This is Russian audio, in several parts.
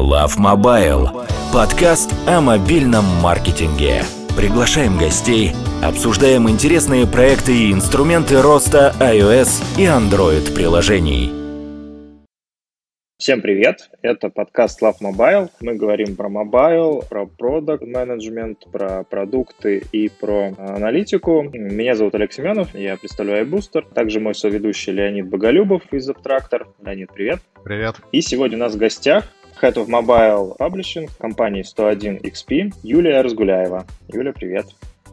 Love Mobile. Подкаст о мобильном маркетинге. Приглашаем гостей, обсуждаем интересные проекты и инструменты роста iOS и Android приложений. Всем привет! Это подкаст Love Mobile. Мы говорим про mobile, про product management, про продукты и про аналитику. Меня зовут Олег Семенов, я представляю iBooster. Также мой соведущий Леонид Боголюбов из AppTractor. Леонид, привет! Привет! И сегодня у нас в гостях Head of Mobile Publishing компании 101 XP Юлия Разгуляева. Юля, привет!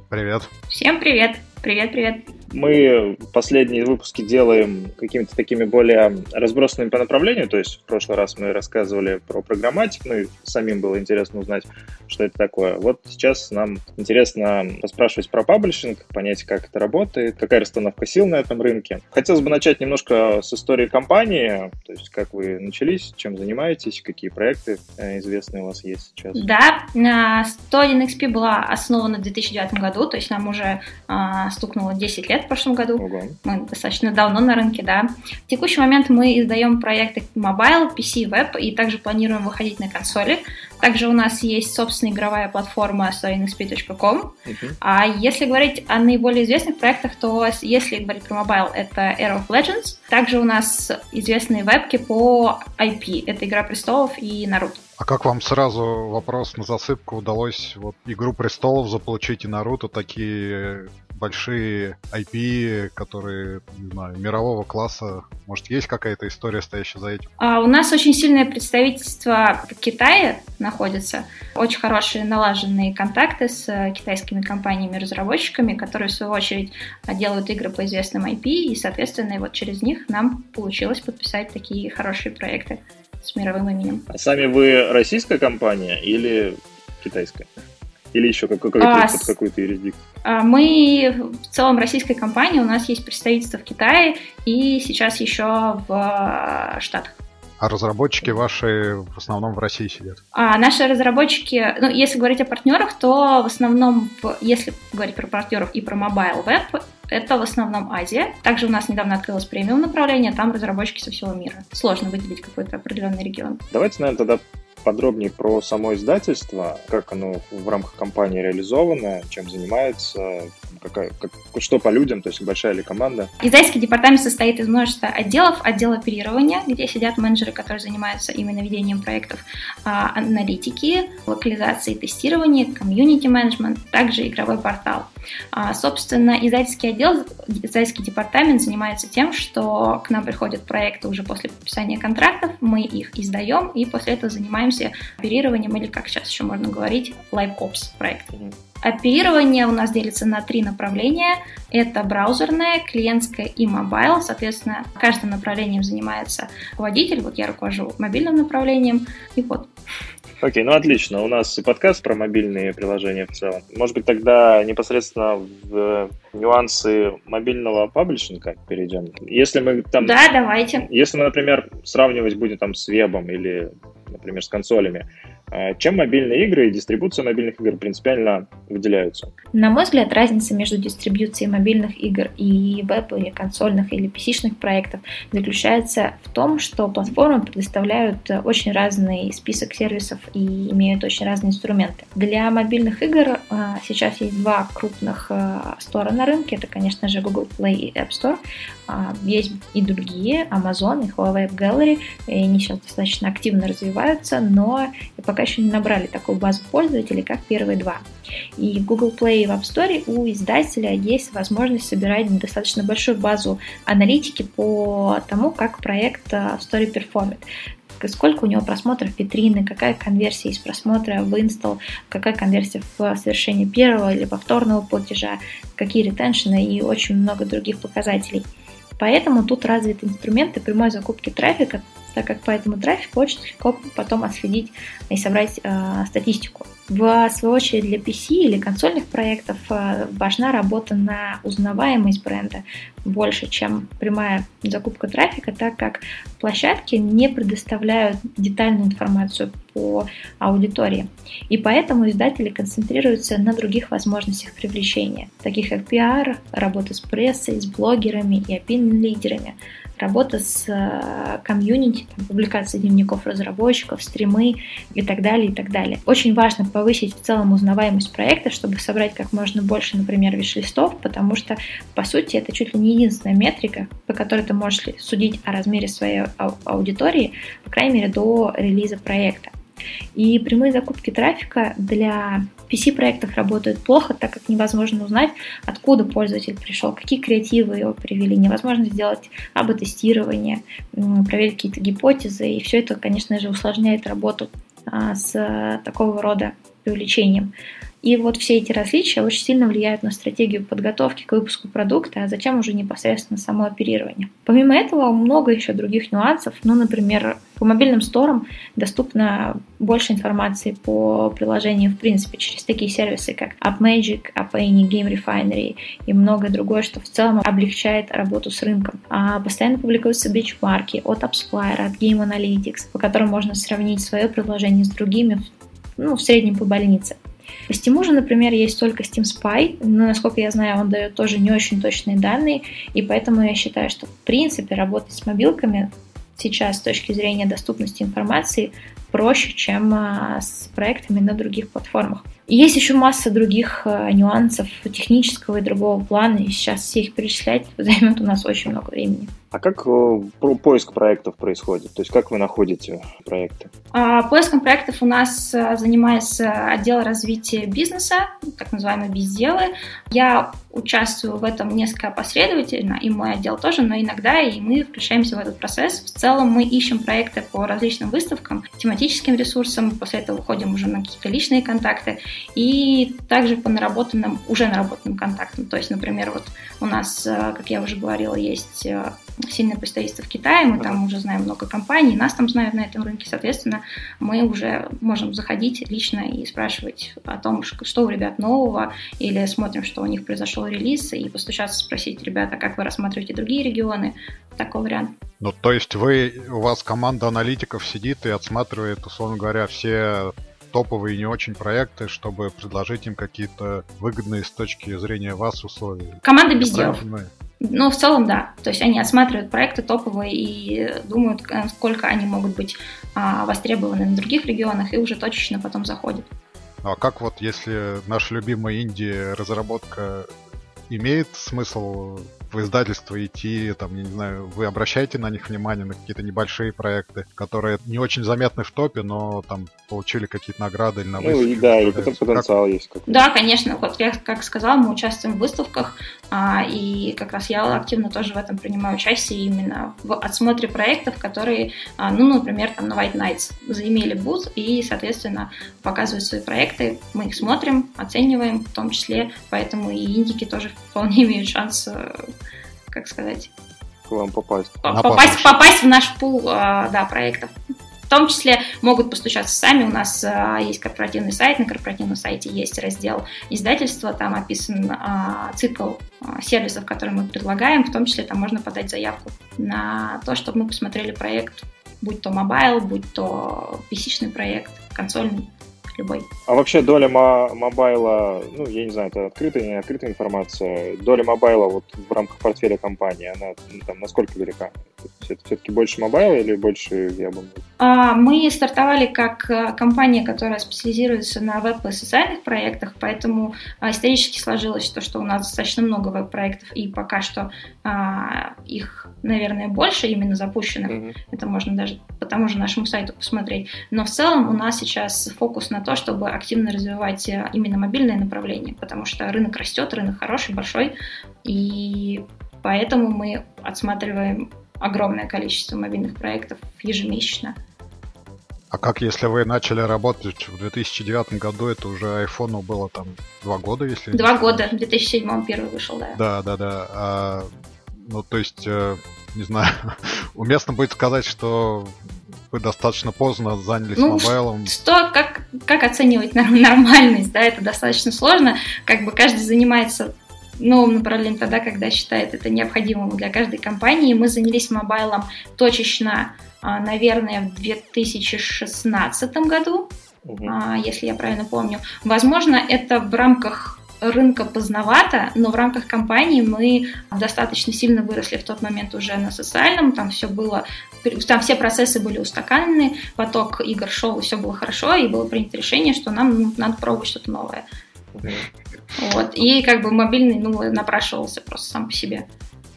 Привет! Всем привет! Привет, привет! Мы последние выпуски делаем какими-то такими более разбросанными по направлению, то есть в прошлый раз мы рассказывали про программатик, ну и самим было интересно узнать, что это такое. Вот сейчас нам интересно поспрашивать про паблишинг, понять, как это работает, какая расстановка сил на этом рынке. Хотелось бы начать немножко с истории компании, то есть как вы начались, чем занимаетесь, какие проекты э, известные у вас есть сейчас. Да, 101 XP была основана в 2009 году, то есть нам уже а, стукнуло 10 лет в прошлом году. Ого. Мы достаточно давно на рынке, да. В текущий момент мы издаем проекты mobile, PC, веб и также планируем выходить на консоли. Также у нас есть собственная игровая платформа storyxp.com. Uh-huh. А если говорить о наиболее известных проектах, то если говорить про mobile, это Era of Legends. Также у нас известные вебки по IP. Это Игра престолов и Наруто. А как вам сразу вопрос на засыпку удалось вот Игру престолов заполучить и Наруто такие большие IP, которые, не знаю, мирового класса. Может, есть какая-то история, стоящая за этим? А, у нас очень сильное представительство в Китае находится. Очень хорошие налаженные контакты с э, китайскими компаниями-разработчиками, которые, в свою очередь, делают игры по известным IP, и, соответственно, вот через них нам получилось подписать такие хорошие проекты с мировым именем. А сами вы российская компания или китайская? Или еще какой-то, а, под какую-то юрисдикцию? А, мы в целом российская компания, у нас есть представительство в Китае и сейчас еще в э, Штатах. А разработчики ваши в основном в России сидят? А наши разработчики, ну, если говорить о партнерах, то в основном, если говорить про партнеров и про mobile web, это в основном Азия. Также у нас недавно открылось премиум направление, там разработчики со всего мира. Сложно выделить какой-то определенный регион. Давайте, наверное, тогда подробнее про само издательство, как оно в рамках компании реализовано, чем занимается, какая, как, что по людям, то есть большая ли команда? Издательский департамент состоит из множества отделов. Отдел оперирования, где сидят менеджеры, которые занимаются именно ведением проектов, а, аналитики, локализации и тестирования, комьюнити-менеджмент, также игровой портал. А, собственно, издательский отдел, издательский департамент занимается тем, что к нам приходят проекты уже после подписания контрактов, мы их издаем и после этого занимаемся оперированием или, как сейчас еще можно говорить, live ops проект. Оперирование у нас делится на три направления. Это браузерное, клиентское и mobile. Соответственно, каждым направлением занимается руководитель. Вот я руковожу мобильным направлением. И вот. Окей, ну отлично. У нас и подкаст про мобильные приложения в целом. Может быть, тогда непосредственно в нюансы мобильного паблишинга перейдем. Если мы там... Да, давайте. Если мы, например, сравнивать будем там с вебом или, например, с консолями, а чем мобильные игры и дистрибуция мобильных игр принципиально выделяются? На мой взгляд, разница между дистрибьюцией мобильных игр и веб или консольных или pc проектов заключается в том, что платформы предоставляют очень разный список сервисов и имеют очень разные инструменты. Для мобильных игр а, сейчас есть два крупных а, стора на рынке. Это, конечно же, Google Play и App Store. Есть и другие, Amazon и Huawei App Gallery. И они сейчас достаточно активно развиваются, но пока еще не набрали такую базу пользователей, как первые два. И в Google Play и в App Store у издателя есть возможность собирать достаточно большую базу аналитики по тому, как проект э, в Store перформит сколько у него просмотров витрины, какая конверсия из просмотра в инсталл, какая конверсия в совершении первого или повторного платежа, какие ретеншены и очень много других показателей. Поэтому тут развиты инструменты прямой закупки трафика, так как по этому трафику очень легко потом отследить и собрать э, статистику. В свою очередь для PC или консольных проектов э, важна работа на узнаваемость бренда больше, чем прямая закупка трафика, так как площадки не предоставляют детальную информацию по аудитории. И поэтому издатели концентрируются на других возможностях привлечения, таких как пиар, работа с прессой, с блогерами и опinion-лидерами, работа с э, комьюнити, там, публикация дневников разработчиков, стримы и так далее, и так далее. Очень важно повысить в целом узнаваемость проекта, чтобы собрать как можно больше, например, виш-листов, потому что, по сути, это чуть ли не единственная метрика, по которой ты можешь судить о размере своей аудитории, по крайней мере, до релиза проекта. И прямые закупки трафика для PC-проектов работают плохо, так как невозможно узнать, откуда пользователь пришел, какие креативы его привели. Невозможно сделать АБ-тестирование, проверить какие-то гипотезы. И все это, конечно же, усложняет работу а, с такого рода привлечением. И вот все эти различия очень сильно влияют на стратегию подготовки к выпуску продукта, а затем уже непосредственно само оперирование. Помимо этого, много еще других нюансов. Ну, например, по мобильным сторам доступно больше информации по приложению в принципе через такие сервисы, как AppMagic, AppAny, Game Refinery и многое другое, что в целом облегчает работу с рынком. А постоянно публикуются бичмарки от AppsFlyer, от Game Analytics, по которым можно сравнить свое приложение с другими ну, в среднем по больнице. По Steam же, например, есть только Steam Spy, но, насколько я знаю, он дает тоже не очень точные данные, и поэтому я считаю, что, в принципе, работать с мобилками сейчас с точки зрения доступности информации проще, чем а, с проектами на других платформах. Есть еще масса других а, нюансов технического и другого плана, и сейчас все их перечислять займет у нас очень много времени. А как э, поиск проектов происходит? То есть как вы находите проекты? А, поиском проектов у нас э, занимается отдел развития бизнеса, так называемые безделы. Я участвую в этом несколько последовательно, и мой отдел тоже, но иногда и мы включаемся в этот процесс. В целом мы ищем проекты по различным выставкам, тематическим ресурсам, после этого уходим уже на какие-то личные контакты, и также по наработанным, уже наработанным контактам. То есть, например, вот у нас, э, как я уже говорила, есть сильное представительство в Китае, мы там уже знаем много компаний, нас там знают на этом рынке, соответственно, мы уже можем заходить лично и спрашивать о том, что у ребят нового, или смотрим, что у них произошел релиз, и постучаться, спросить, ребята, как вы рассматриваете другие регионы, такой вариант. Ну, то есть вы, у вас команда аналитиков сидит и отсматривает, условно говоря, все топовые и не очень проекты, чтобы предложить им какие-то выгодные с точки зрения вас условия. Команда без дел. Ну, в целом, да. То есть они осматривают проекты топовые и думают, э, сколько они могут быть а, востребованы на других регионах, и уже точечно потом заходят. А как вот, если наша любимая Индия разработка имеет смысл в издательство идти, там, я не знаю, вы обращаете на них внимание, на какие-то небольшие проекты, которые не очень заметны в топе, но там получили какие-то награды или на Ну и да, и потом потенциал как... есть. Какой-то. Да, конечно. Вот я, как сказала, мы участвуем в выставках, а, и как раз я активно тоже в этом принимаю участие именно в отсмотре проектов, которые, а, ну, например, там на White Nights заимели буз и, соответственно, показывают свои проекты. Мы их смотрим, оцениваем, в том числе, поэтому и индики тоже вполне имеют шанс, э, как сказать, к вам попасть. Попасть, попасть в наш пул а, да, проектов. В том числе могут постучаться сами. У нас а, есть корпоративный сайт, на корпоративном сайте есть раздел издательства, там описан а, цикл а, сервисов, которые мы предлагаем. В том числе там можно подать заявку на то, чтобы мы посмотрели проект, будь то mobile, будь то PC-шный проект, консольный любой. А вообще доля мобайла, ну, я не знаю, это открытая, не открытая информация, доля мобайла вот в рамках портфеля компании, она ну, там насколько велика? Это все-таки больше мобайла или больше веба? А, мы стартовали как э, компания, которая специализируется на веб и социальных проектах, поэтому а, исторически сложилось то, что у нас достаточно много веб-проектов, и пока что а, их, наверное, больше именно запущенных. Mm-hmm. Это можно даже по тому же нашему сайту посмотреть. Но в целом у нас сейчас фокус на то, чтобы активно развивать э, именно мобильное направление, потому что рынок растет, рынок хороший, большой, и поэтому мы отсматриваем огромное количество мобильных проектов ежемесячно. А как если вы начали работать в 2009 году, это уже айфону было там два года, если Два года, в 2007 первый вышел, да. Да, да, да. А, ну, то есть, э, не знаю, уместно будет сказать, что вы достаточно поздно занялись ну, мобайлом. Что, как, как оценивать нормальность, да, это достаточно сложно. Как бы каждый занимается новым направлением тогда, когда считает это необходимым для каждой компании. Мы занялись мобайлом точечно, а, наверное, в 2016 году, угу. если я правильно помню. Возможно, это в рамках рынка поздновато, но в рамках компании мы достаточно сильно выросли в тот момент уже на социальном, там все было, там все процессы были устаканены, поток игр шел, и все было хорошо, и было принято решение, что нам ну, надо пробовать что-то новое. Вот. И как бы мобильный, ну, напрашивался просто сам по себе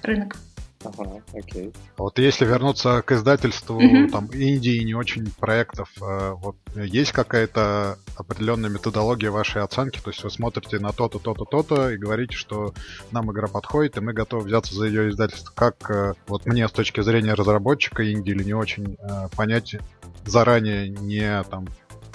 рынок. Ага, окей. А вот если вернуться к издательству mm-hmm. там Индии не очень проектов, э, вот есть какая-то определенная методология вашей оценки? То есть вы смотрите на то-то, то-то, то-то и говорите, что нам игра подходит, и мы готовы взяться за ее издательство. Как э, вот мне с точки зрения разработчика Индии или не очень э, понять заранее, не там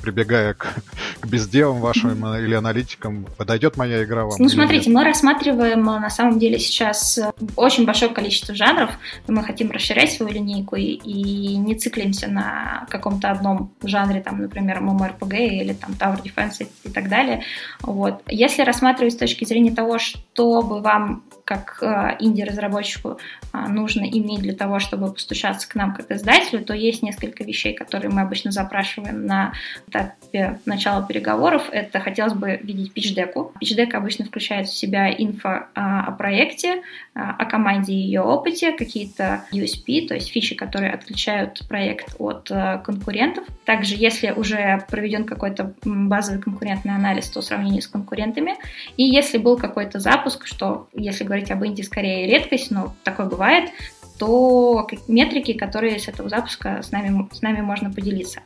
прибегая к, к безделам вашим или аналитикам, подойдет моя игра вам? Ну, смотрите, нет? мы рассматриваем э, на самом деле сейчас э, очень большое количество жанров. Мы хотим расширять свою линейку и, и не циклимся на каком-то одном жанре, там, например, MMORPG или там Tower Defense и так далее. Вот. Если рассматривать с точки зрения того, что бы вам как э, инди-разработчику э, нужно иметь для того, чтобы постучаться к нам как издателю, то есть несколько вещей, которые мы обычно запрашиваем на этапе начала переговоров. Это хотелось бы видеть пич-деку. Пич-дек обычно включает в себя инфо э, о проекте, о команде и ее опыте, какие-то USP, то есть фичи, которые отличают проект от конкурентов. Также, если уже проведен какой-то базовый конкурентный анализ, то сравнение с конкурентами. И если был какой-то запуск, что, если говорить говорить об Индии скорее редкость, но такое бывает, то метрики, которые с этого запуска с нами, с нами можно поделиться.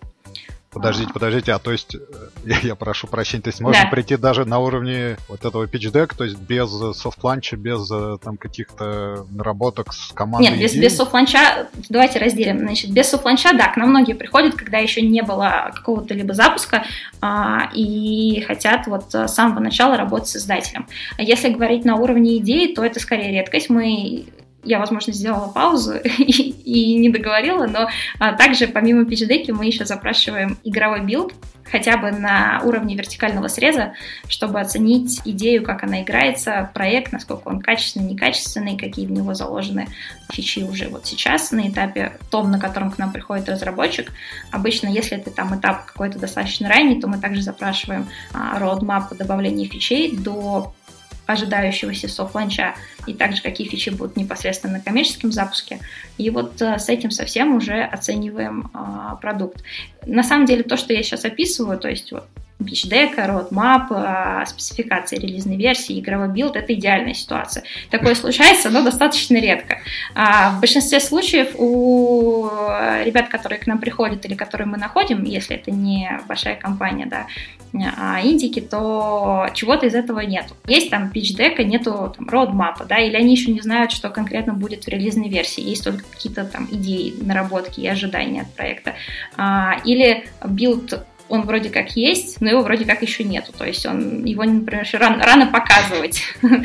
Подождите, подождите, а то есть, я, я прошу прощения, то есть можно да. прийти даже на уровне вот этого pitch deck, то есть без софт-ланча, без э, там каких-то наработок с командой? Нет, без, без софт-ланча, давайте разделим, значит, без софт-ланча, да, к нам многие приходят, когда еще не было какого-то либо запуска а, и хотят вот с самого начала работать с издателем. А если говорить на уровне идеи, то это скорее редкость, мы я, возможно, сделала паузу и, и не договорила, но а, также помимо PGDeck мы еще запрашиваем игровой билд, хотя бы на уровне вертикального среза, чтобы оценить идею, как она играется, проект, насколько он качественный, некачественный, какие в него заложены фичи уже вот сейчас на этапе том, на котором к нам приходит разработчик. Обычно, если это там этап какой-то достаточно ранний, то мы также запрашиваем а, roadmap добавления фичей до ожидающегося софт-ланча, и также какие фичи будут непосредственно на коммерческом запуске. И вот э, с этим совсем уже оцениваем а, продукт. На самом деле то, что я сейчас описываю, то есть вот pitch deck а, roadmap, а, спецификации релизной версии, игровой билд — это идеальная ситуация. Такое случается, но достаточно редко. А, в большинстве случаев у ребят, которые к нам приходят или которые мы находим, если это не большая компания, да, а индики, то чего-то из этого нету. Есть там pitch deck а, нету там roadmap, да, или они еще не знают, что конкретно будет в релизной версии, есть только какие-то там идеи, наработки и ожидания от проекта. А, или билд он вроде как есть, но его вроде как еще нету. То есть он его, например, рано, рано показывать.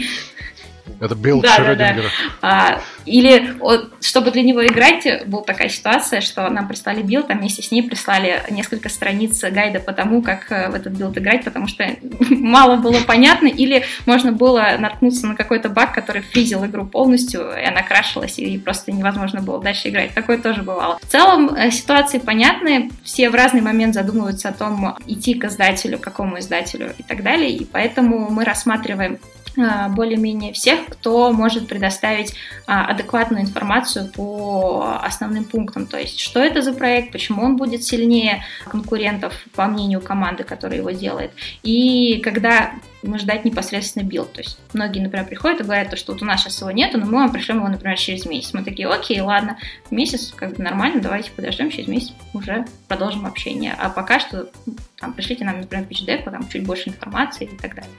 Это билд да, Шрёдингера. Да, да. А, или чтобы для него играть, была такая ситуация, что нам прислали билд, а вместе с ней прислали несколько страниц гайда по тому, как э, в этот билд играть, потому что мало было понятно, или можно было наткнуться на какой-то баг, который фризил игру полностью, и она крашилась, и просто невозможно было дальше играть. Такое тоже бывало. В целом э, ситуации понятны, все в разный момент задумываются о том, идти к издателю, какому издателю и так далее, и поэтому мы рассматриваем более-менее всех, кто может предоставить а, адекватную информацию по основным пунктам. То есть, что это за проект, почему он будет сильнее конкурентов, по мнению команды, которая его делает, и когда мы ждать непосредственно билд. То есть многие, например, приходят и говорят, что вот у нас сейчас его нету, но мы вам пришлем его, например, через месяц. Мы такие, окей, ладно, месяц как бы нормально, давайте подождем, через месяц уже продолжим общение. А пока что там, пришлите нам, например, pitch там чуть больше информации и так далее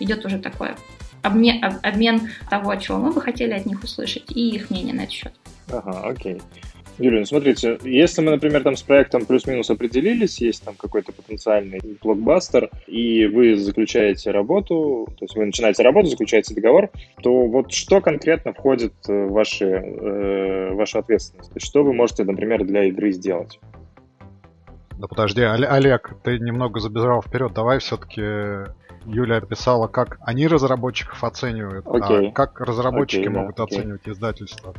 идет уже такое обмен, обмен того, чего мы бы хотели от них услышать, и их мнение на этот счет. Ага, окей. Юлия, ну смотрите, если мы, например, там с проектом плюс-минус определились, есть там какой-то потенциальный блокбастер, и вы заключаете работу, то есть вы начинаете работу, заключаете договор, то вот что конкретно входит в ваши, э, вашу ответственность? То есть что вы можете, например, для игры сделать? Да подожди, Олег, ты немного забежал вперед. Давай все-таки Юля описала, как они разработчиков оценивают, okay. а как разработчики okay, могут да, okay. оценивать издательство.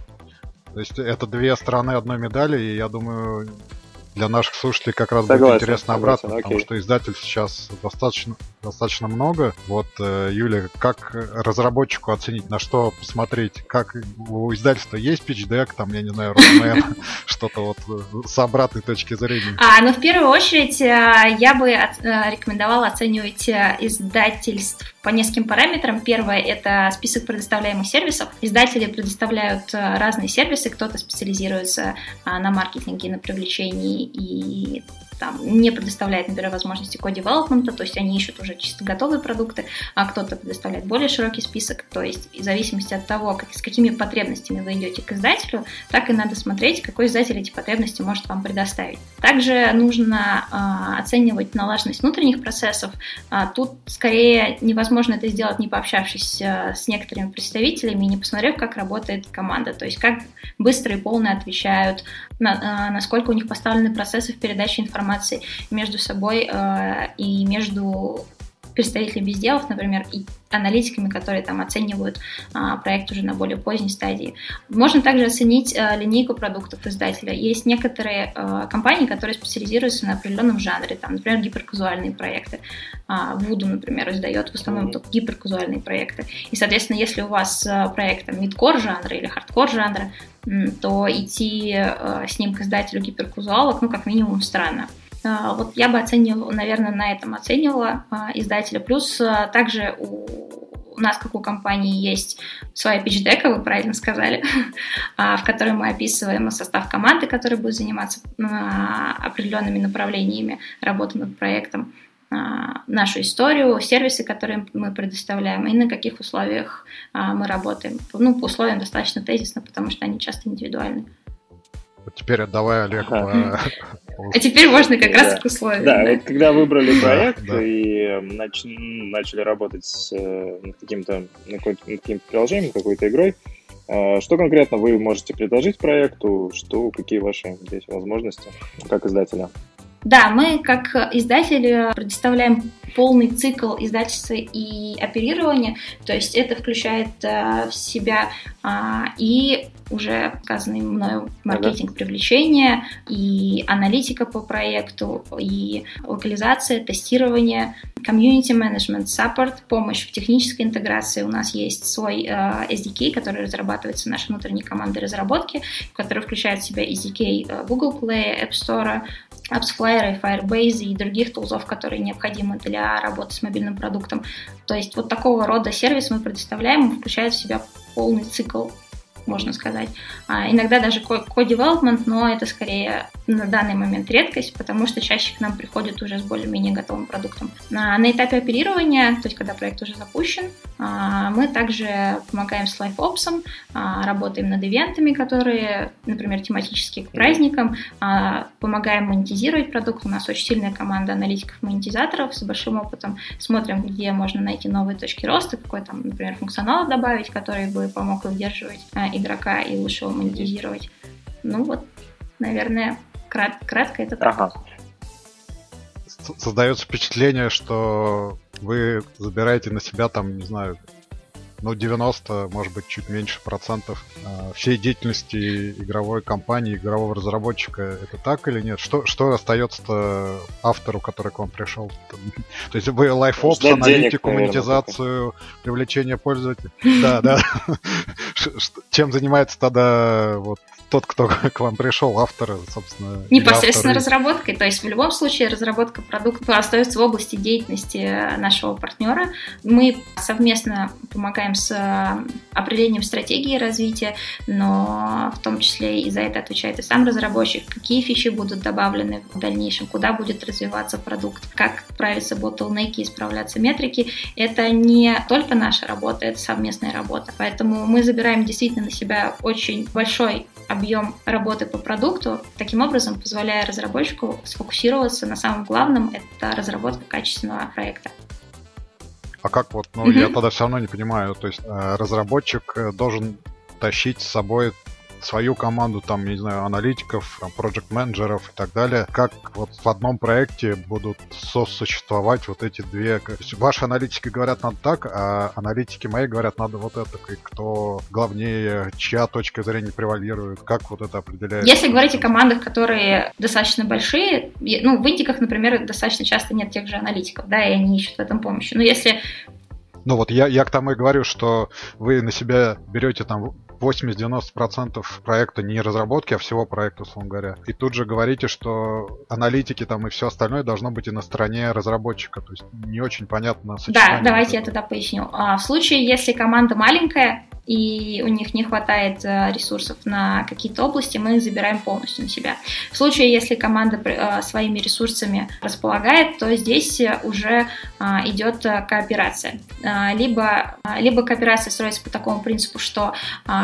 То есть это две стороны одной медали, и я думаю, для наших слушателей как раз согласен, будет интересно согласен, обратно, окей. потому что издатель сейчас достаточно, достаточно много. Вот, э, Юля, как разработчику оценить, на что посмотреть? Как у издательства есть pitch там, я не знаю, roadmap, что-то вот э, с обратной точки зрения? А, ну, в первую очередь, э, я бы рекомендовала оценивать издательств по нескольким параметрам. Первое – это список предоставляемых сервисов. Издатели предоставляют разные сервисы, кто-то специализируется на маркетинге, на привлечении и там, не предоставляет, например, возможности ко-девелопмента, то есть они ищут уже чисто готовые продукты, а кто-то предоставляет более широкий список, то есть в зависимости от того, как, с какими потребностями вы идете к издателю, так и надо смотреть, какой издатель эти потребности может вам предоставить. Также нужно э, оценивать налаженность внутренних процессов. А, тут скорее невозможно это сделать, не пообщавшись э, с некоторыми представителями и не посмотрев, как работает команда, то есть как быстро и полно отвечают, на, э, насколько у них поставлены процессы в передаче информации информации между собой э, и между представителями безделов, например, и аналитиками, которые там оценивают а, проект уже на более поздней стадии. Можно также оценить а, линейку продуктов издателя. Есть некоторые а, компании, которые специализируются на определенном жанре, там, например, гиперказуальные проекты. А, Voodoo, например, издает в основном только гиперказуальные проекты. И, соответственно, если у вас а, проект там, мидкор жанра или хардкор жанра, то идти а, с ним к издателю гиперказуалок, ну, как минимум, странно. А, вот я бы оценивала, наверное, на этом оценивала а, издателя. Плюс а, также у у нас, как у компании, есть своя pitch-дека, вы правильно сказали, в которой мы описываем состав команды, которая будет заниматься определенными направлениями работы над проектом, нашу историю, сервисы, которые мы предоставляем, и на каких условиях мы работаем. Ну, по условиям достаточно тезисно, потому что они часто индивидуальны. Вот теперь отдавай Олег. А теперь можно как раз к условиям. Да, вот когда выбрали проект и начали работать с э, каким-то каким приложением, какой-то игрой, э, что конкретно вы можете предложить проекту, что, какие ваши здесь возможности как издателя? Да, мы как издатели предоставляем полный цикл издательства и оперирования, то есть это включает э, в себя а, и уже сказанный мною маркетинг привлечения, и аналитика по проекту, и локализация, тестирование, комьюнити менеджмент, саппорт, помощь в технической интеграции. У нас есть свой э, SDK, который разрабатывается нашей внутренней командой разработки, который включает в себя SDK э, Google Play, App Store, AppsFlyer, Firebase и других тулзов, которые необходимы для работы с мобильным продуктом. То есть вот такого рода сервис мы предоставляем, включает в себя полный цикл можно сказать. А иногда даже ко-девелопмент, но это скорее на данный момент редкость, потому что чаще к нам приходят уже с более-менее готовым продуктом. На, на этапе оперирования, то есть когда проект уже запущен, а, мы также помогаем с лайфопсом, а, работаем над ивентами, которые, например, тематические к праздникам, а, помогаем монетизировать продукт. У нас очень сильная команда аналитиков-монетизаторов с большим опытом. Смотрим, где можно найти новые точки роста, какой там, например, функционал добавить, который бы помог удерживать игрока и лучше его монетизировать. Ну вот, наверное, крат, кратко это так. Ага. Создается впечатление, что вы забираете на себя там, не знаю, ну, 90, может быть, чуть меньше процентов э, всей деятельности игровой компании, игрового разработчика. Это так или нет? Что, что остается автору, который к вам пришел? То есть вы лайфопс, аналитику, денег, монетизацию, привлечение пользователей. Да, да. Чем занимается тогда вот тот, кто к вам пришел, автор, собственно. Непосредственно автор. разработкой. То есть в любом случае разработка продукта остается в области деятельности нашего партнера. Мы совместно помогаем с э, определением стратегии развития, но в том числе и за это отвечает и сам разработчик, какие фичи будут добавлены в дальнейшем, куда будет развиваться продукт, как правиться ботлнеки, исправляться метрики. Это не только наша работа, это совместная работа. Поэтому мы забираем действительно на себя очень большой объем работы по продукту, таким образом позволяя разработчику сфокусироваться на самом главном, это разработка качественного проекта. А как вот, ну, mm-hmm. я тогда все равно не понимаю, то есть э, разработчик э, должен тащить с собой свою команду, там, не знаю, аналитиков, проект-менеджеров и так далее. Как вот в одном проекте будут сосуществовать вот эти две... Ваши аналитики говорят надо так, а аналитики мои говорят надо вот это. И кто главнее, чья точка зрения превалирует, как вот это определяется? Если говорить о командах, которые достаточно большие, ну, в индиках, например, достаточно часто нет тех же аналитиков, да, и они ищут в этом помощи. Но если ну вот я, я к тому и говорю, что вы на себя берете там 80-90% проекта не разработки, а всего проекта, условно говоря. И тут же говорите, что аналитики там и все остальное должно быть и на стороне разработчика. То есть не очень понятно Да, давайте я тогда поясню. А, в случае, если команда маленькая, и у них не хватает э, ресурсов на какие-то области, мы забираем полностью на себя. В случае, если команда э, своими ресурсами располагает, то здесь уже а, идет кооперация. Либо, либо кооперация строится по такому принципу, что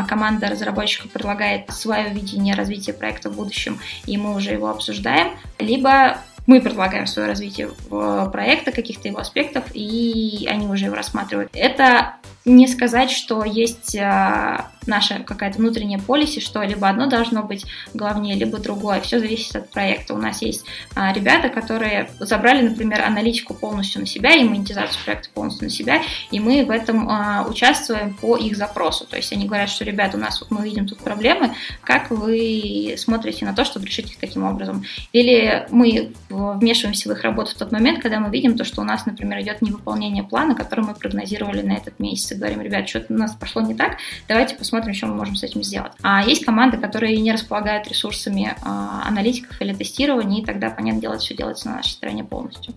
команда разработчиков предлагает свое видение развития проекта в будущем, и мы уже его обсуждаем, либо мы предлагаем свое развитие проекта, каких-то его аспектов, и они уже его рассматривают. Это не сказать, что есть а, наша какая-то внутренняя полиси, что либо одно должно быть главнее, либо другое. Все зависит от проекта. У нас есть а, ребята, которые забрали, например, аналитику полностью на себя и монетизацию проекта полностью на себя, и мы в этом а, участвуем по их запросу. То есть они говорят, что, ребята, у нас вот мы видим тут проблемы, как вы смотрите на то, чтобы решить их таким образом? Или мы вмешиваемся в их работу в тот момент, когда мы видим то, что у нас, например, идет невыполнение плана, который мы прогнозировали на этот месяц и говорим, ребят, что-то у нас пошло не так, давайте посмотрим, что мы можем с этим сделать. А есть команды, которые не располагают ресурсами а, аналитиков или тестирования, и тогда, понятное дело, все делается на нашей стороне полностью.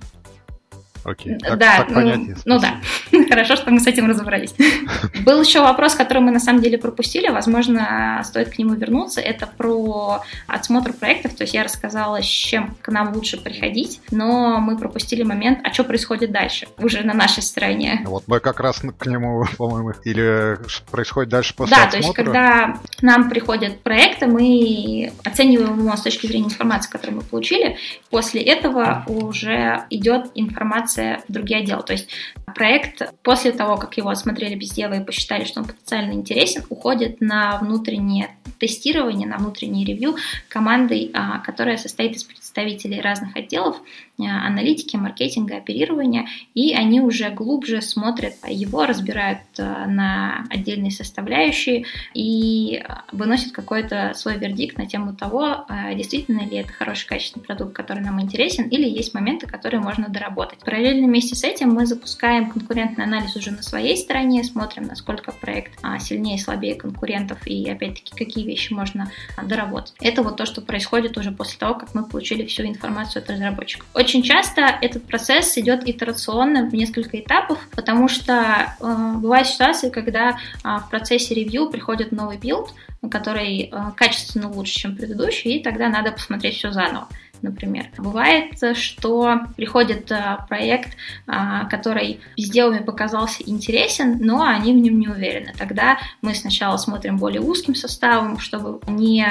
Окей. Так, да, так ну, ну да. Хорошо, что мы с этим разобрались. Был еще вопрос, который мы на самом деле пропустили, возможно, стоит к нему вернуться. Это про отсмотр проектов. То есть я рассказала, с чем к нам лучше приходить, но мы пропустили момент, а что происходит дальше, уже на нашей стороне. Вот мы как раз к нему, по-моему, или происходит дальше после Да, отсмотра? то есть когда нам приходят проекты, мы оцениваем его с точки зрения информации, которую мы получили. После этого уже идет информация интеграция в другие отделы. То есть проект после того, как его осмотрели без дела и посчитали, что он потенциально интересен, уходит на внутреннее тестирование, на внутреннее ревью командой, а, которая состоит из представителей разных отделов, Э, аналитики, маркетинга, оперирования, и они уже глубже смотрят его, разбирают э, на отдельные составляющие и э, выносят какой-то свой вердикт на тему того, действительно ли это хороший качественный продукт, который нам интересен, или есть моменты, которые можно доработать. Параллельно вместе с этим мы запускаем конкурентный анализ уже на своей стороне, смотрим, насколько проект сильнее и слабее конкурентов, и опять-таки, какие вещи можно доработать. Это вот то, что происходит уже после того, как мы получили всю информацию от разработчиков. Очень часто этот процесс идет итерационно в несколько этапов, потому что э, бывают ситуации, когда э, в процессе ревью приходит новый билд, который э, качественно лучше, чем предыдущий, и тогда надо посмотреть все заново например. Бывает, что приходит а, проект, а, который безделами показался интересен, но они в нем не уверены. Тогда мы сначала смотрим более узким составом, чтобы не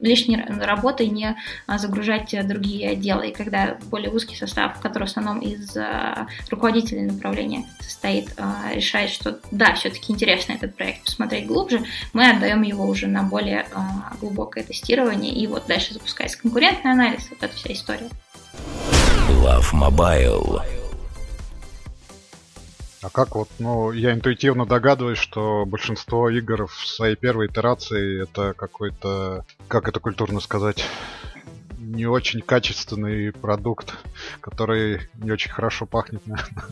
лишней работой не а, загружать другие отделы. И когда более узкий состав, который в основном из руководителей направления состоит, решает, что да, все-таки интересно этот проект посмотреть глубже, мы отдаем его уже на более глубокое тестирование, и вот дальше запускается конкурентная анализ, вот эта вся история. Love Mobile. А как вот, ну, я интуитивно догадываюсь, что большинство игр в своей первой итерации это какой-то, как это культурно сказать, не очень качественный продукт, который не очень хорошо пахнет, наверное.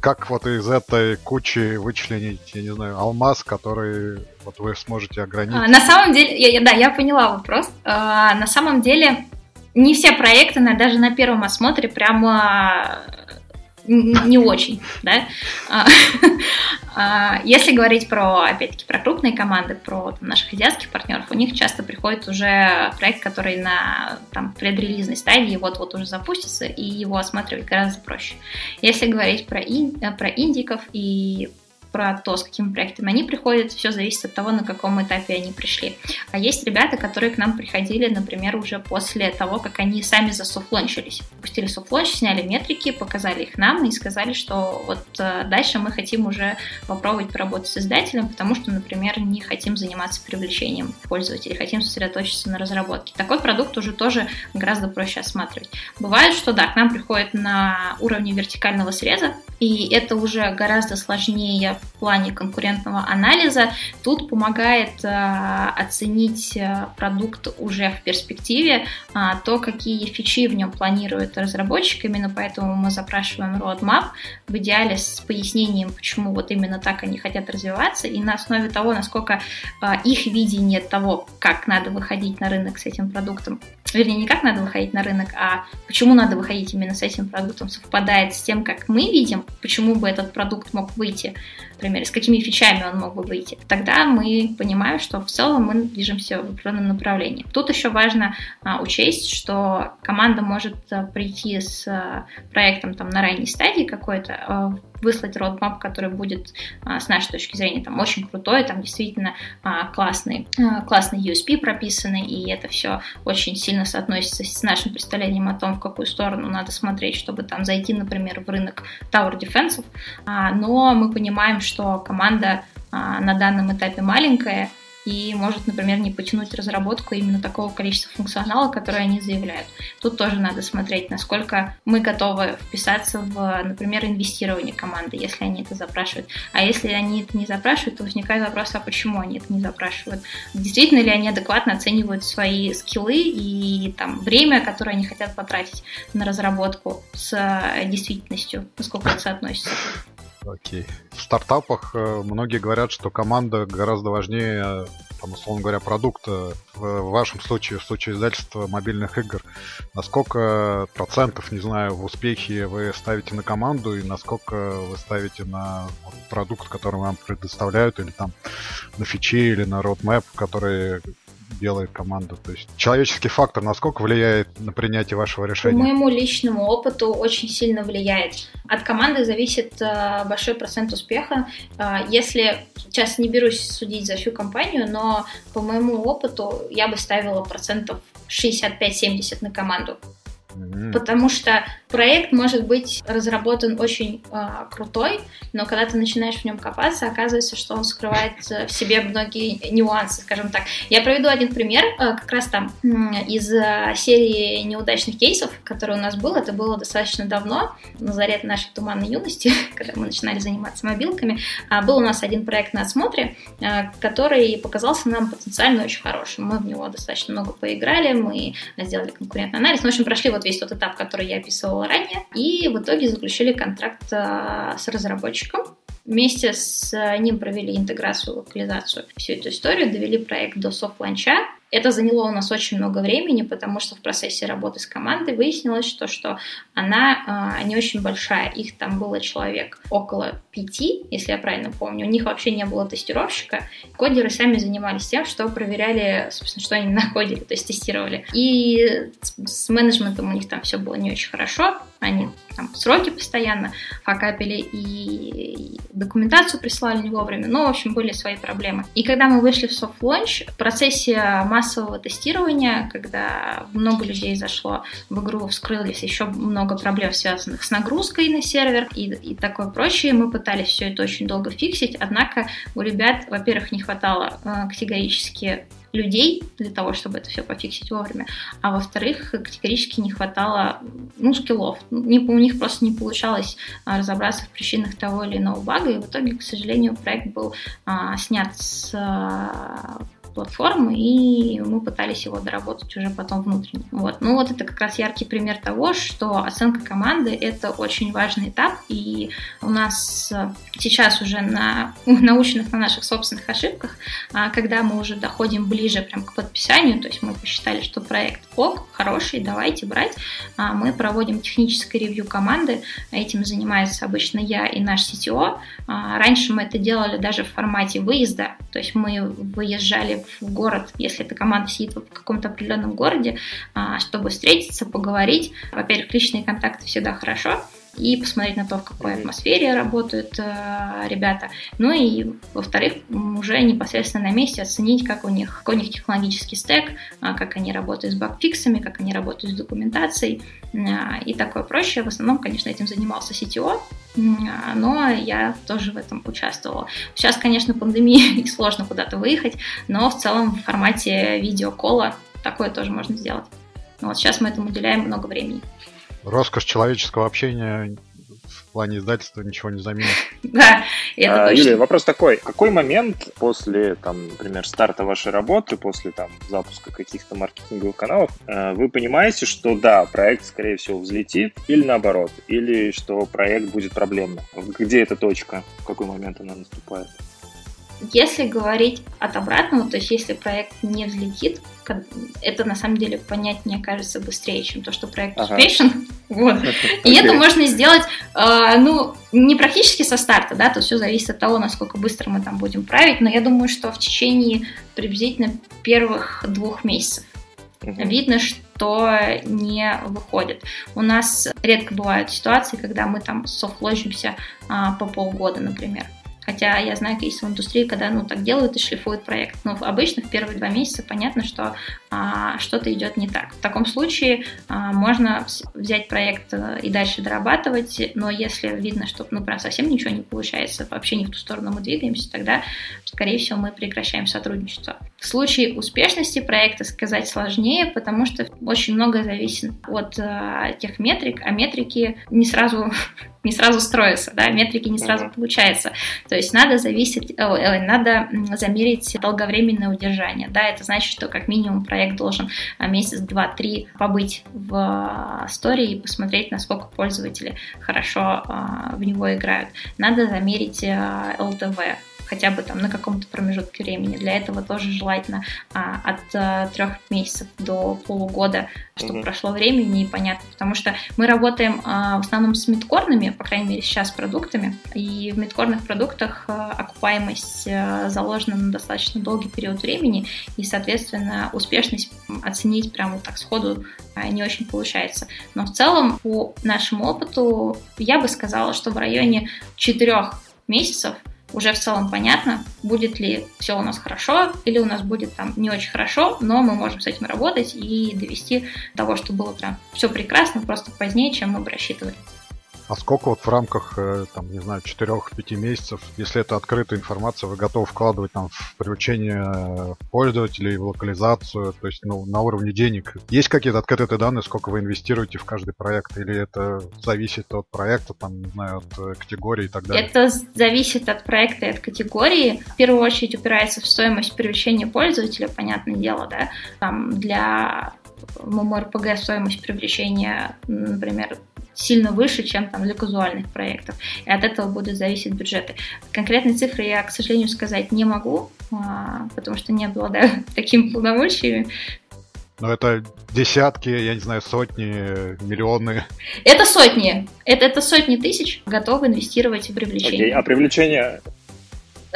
Как вот из этой кучи вычленить, я не знаю, алмаз, который вот вы сможете ограничить? А, на самом деле, я, да, я поняла вопрос. А, на самом деле, не все проекты, даже на первом осмотре, прямо не очень, да. А, а, если говорить про, опять-таки, про крупные команды, про там, наших азиатских партнеров, у них часто приходит уже проект, который на там, предрелизной стадии вот-вот уже запустится, и его осматривать гораздо проще. Если говорить про, ин, про индиков и про то, с какими проектами они приходят, все зависит от того, на каком этапе они пришли. А есть ребята, которые к нам приходили, например, уже после того, как они сами засофлончились. Пустили софлонч, сняли метрики, показали их нам и сказали, что вот э, дальше мы хотим уже попробовать поработать с издателем, потому что, например, не хотим заниматься привлечением пользователей, хотим сосредоточиться на разработке. Такой продукт уже тоже гораздо проще осматривать. Бывает, что да, к нам приходит на уровне вертикального среза, и это уже гораздо сложнее в плане конкурентного анализа. Тут помогает э, оценить э, продукт уже в перспективе, э, то, какие фичи в нем планирует разработчик, именно поэтому мы запрашиваем roadmap, в идеале с пояснением, почему вот именно так они хотят развиваться, и на основе того, насколько их видение того, как надо выходить на рынок с этим продуктом, вернее, не как надо выходить на рынок, а почему надо выходить именно с этим продуктом, совпадает с тем, как мы видим, почему бы этот продукт мог выйти, например, с какими фичами он мог бы выйти, тогда мы понимаем, что в целом мы движемся в определенном направлении. Тут еще важно а, учесть, что команда может а, прийти с а, проектом там, на ранней стадии какой-то, а, выслать roadmap, который будет а, с нашей точки зрения там очень крутой, там действительно а, классный, а, классный USP прописаны, и это все очень сильно соотносится с нашим представлением о том, в какую сторону надо смотреть, чтобы там зайти, например, в рынок Tower Defense, но мы понимаем, что команда на данном этапе маленькая, и может, например, не потянуть разработку именно такого количества функционала, который они заявляют. Тут тоже надо смотреть, насколько мы готовы вписаться в, например, инвестирование команды, если они это запрашивают. А если они это не запрашивают, то возникает вопрос, а почему они это не запрашивают? Действительно ли они адекватно оценивают свои скиллы и там время, которое они хотят потратить на разработку с действительностью, насколько это соотносится? Окей. В стартапах э, многие говорят, что команда гораздо важнее, там, условно говоря, продукта. В вашем случае, в случае издательства мобильных игр, насколько процентов, не знаю, в успехе вы ставите на команду и насколько вы ставите на продукт, который вам предоставляют, или там на фичи, или на roadmap, который делает команда? То есть человеческий фактор насколько влияет на принятие вашего решения? По моему личному опыту очень сильно влияет. От команды зависит э, большой процент успеха. Э, если сейчас не берусь судить за всю компанию, но по моему опыту я бы ставила процентов 65-70 на команду. Потому что проект может быть разработан очень э, крутой, но когда ты начинаешь в нем копаться, оказывается, что он скрывает в себе многие нюансы, скажем так. Я проведу один пример, э, как раз там из э, серии неудачных кейсов, который у нас был. Это было достаточно давно, на заре нашей туманной юности, когда мы начинали заниматься мобилками. А был у нас один проект на отсмотре, э, который показался нам потенциально очень хорошим. Мы в него достаточно много поиграли, мы сделали конкурентный анализ. Ну, в общем, прошли вот весь тот этап, который я описывала ранее, и в итоге заключили контракт э, с разработчиком. Вместе с ним провели интеграцию, локализацию, всю эту историю, довели проект до софт-ланча, это заняло у нас очень много времени, потому что в процессе работы с командой выяснилось, что, что она э, не очень большая. Их там было человек около пяти, если я правильно помню. У них вообще не было тестировщика. Кодеры сами занимались тем, что проверяли, собственно, что они накодили, то есть тестировали. И с менеджментом у них там все было не очень хорошо. Они там сроки постоянно факапили и документацию прислали не вовремя. Ну, в общем, были свои проблемы. И когда мы вышли в launch, в процессе массового тестирования, когда много людей зашло в игру, вскрылись еще много проблем, связанных с нагрузкой на сервер и, и такое прочее. Мы пытались все это очень долго фиксить, однако у ребят, во-первых, не хватало э, категорически людей для того, чтобы это все пофиксить вовремя, а во-вторых, категорически не хватало ну, скиллов. Не, у них просто не получалось а, разобраться в причинах того или иного бага, и в итоге, к сожалению, проект был а, снят с а, платформы, и мы пытались его доработать уже потом внутренне. Вот. Ну вот это как раз яркий пример того, что оценка команды — это очень важный этап, и у нас сейчас уже на научных на наших собственных ошибках, а, когда мы уже доходим ближе прям к подписанию, то есть мы посчитали, что проект ок, хороший, давайте брать, а, мы проводим техническое ревью команды, этим занимается обычно я и наш CTO. А, раньше мы это делали даже в формате выезда, то есть мы выезжали в город, если эта команда сидит в каком-то определенном городе, а, чтобы встретиться, поговорить. Во-первых, личные контакты всегда хорошо, и посмотреть на то, в какой атмосфере работают э, ребята. Ну и, во-вторых, уже непосредственно на месте оценить, как у них, какой у них технологический стек, э, как они работают с багфиксами, как они работают с документацией э, и такое прочее. В основном, конечно, этим занимался CTO, но я тоже в этом участвовала. Сейчас, конечно, пандемия и сложно куда-то выехать, но в целом в формате видеокола такое тоже можно сделать. Вот сейчас мы этому уделяем много времени. Роскошь человеческого общения в плане издательства ничего не заменит. Да, это а, точно. Юлия, вопрос такой. Какой момент после, там, например, старта вашей работы, после там, запуска каких-то маркетинговых каналов, э, вы понимаете, что да, проект, скорее всего, взлетит, или наоборот, или что проект будет проблемным? Где эта точка? В какой момент она наступает? Если говорить от обратного, то есть если проект не взлетит, это на самом деле понять, мне кажется, быстрее, чем то, что проект ага. успешен. Вот. И это можно сделать, э, ну, не практически со старта, да, то все зависит от того, насколько быстро мы там будем править, но я думаю, что в течение приблизительно первых двух месяцев угу. видно, что не выходит. У нас редко бывают ситуации, когда мы там софтложимся а, по полгода, например. Хотя я знаю кейсы в индустрии, когда ну, так делают и шлифуют проект. Но обычно в первые два месяца понятно, что а, что-то идет не так. В таком случае а, можно взять проект э, и дальше дорабатывать, но если видно, что ну, прям совсем ничего не получается, вообще не в ту сторону мы двигаемся, тогда, скорее всего, мы прекращаем сотрудничество. В случае успешности проекта сказать сложнее, потому что очень много зависит от а, тех метрик, а метрики не сразу не сразу строятся, да, метрики не сразу получается. То есть надо зависеть, э, надо замерить долговременное удержание, да, это значит, что как минимум проект должен а, месяц, два, три побыть в истории и посмотреть, насколько пользователи хорошо э, в него играют. Надо замерить LTV, хотя бы там на каком-то промежутке времени. Для этого тоже желательно а, от а, трех месяцев до полугода, чтобы mm-hmm. прошло времени и понятно, потому что мы работаем а, в основном с мидкорными, по крайней мере сейчас продуктами, и в мидкорных продуктах а, окупаемость а, заложена на достаточно долгий период времени, и, соответственно, успешность оценить прямо так сходу а, не очень получается. Но в целом, по нашему опыту, я бы сказала, что в районе четырех месяцев уже в целом понятно, будет ли все у нас хорошо, или у нас будет там не очень хорошо, но мы можем с этим работать и довести до того, что было прям все прекрасно, просто позднее, чем мы бы рассчитывали. А сколько вот в рамках, э, там, не знаю, 4-5 месяцев, если это открытая информация, вы готовы вкладывать там в привлечение э, пользователей, в локализацию, то есть ну, на уровне денег? Есть какие-то открытые данные, сколько вы инвестируете в каждый проект, или это зависит от проекта, там, не знаю, от э, категории и так далее? Это зависит от проекта и от категории. В первую очередь упирается в стоимость привлечения пользователя, понятное дело, да, там для MMORPG стоимость привлечения, например, сильно выше, чем там для казуальных проектов. И от этого будут зависеть бюджеты. Конкретные цифры я, к сожалению, сказать не могу, а, потому что не обладаю такими полномочиями. Но это десятки, я не знаю, сотни, миллионы. Это сотни. Это, это сотни тысяч готовы инвестировать в привлечение. Okay. А привлечение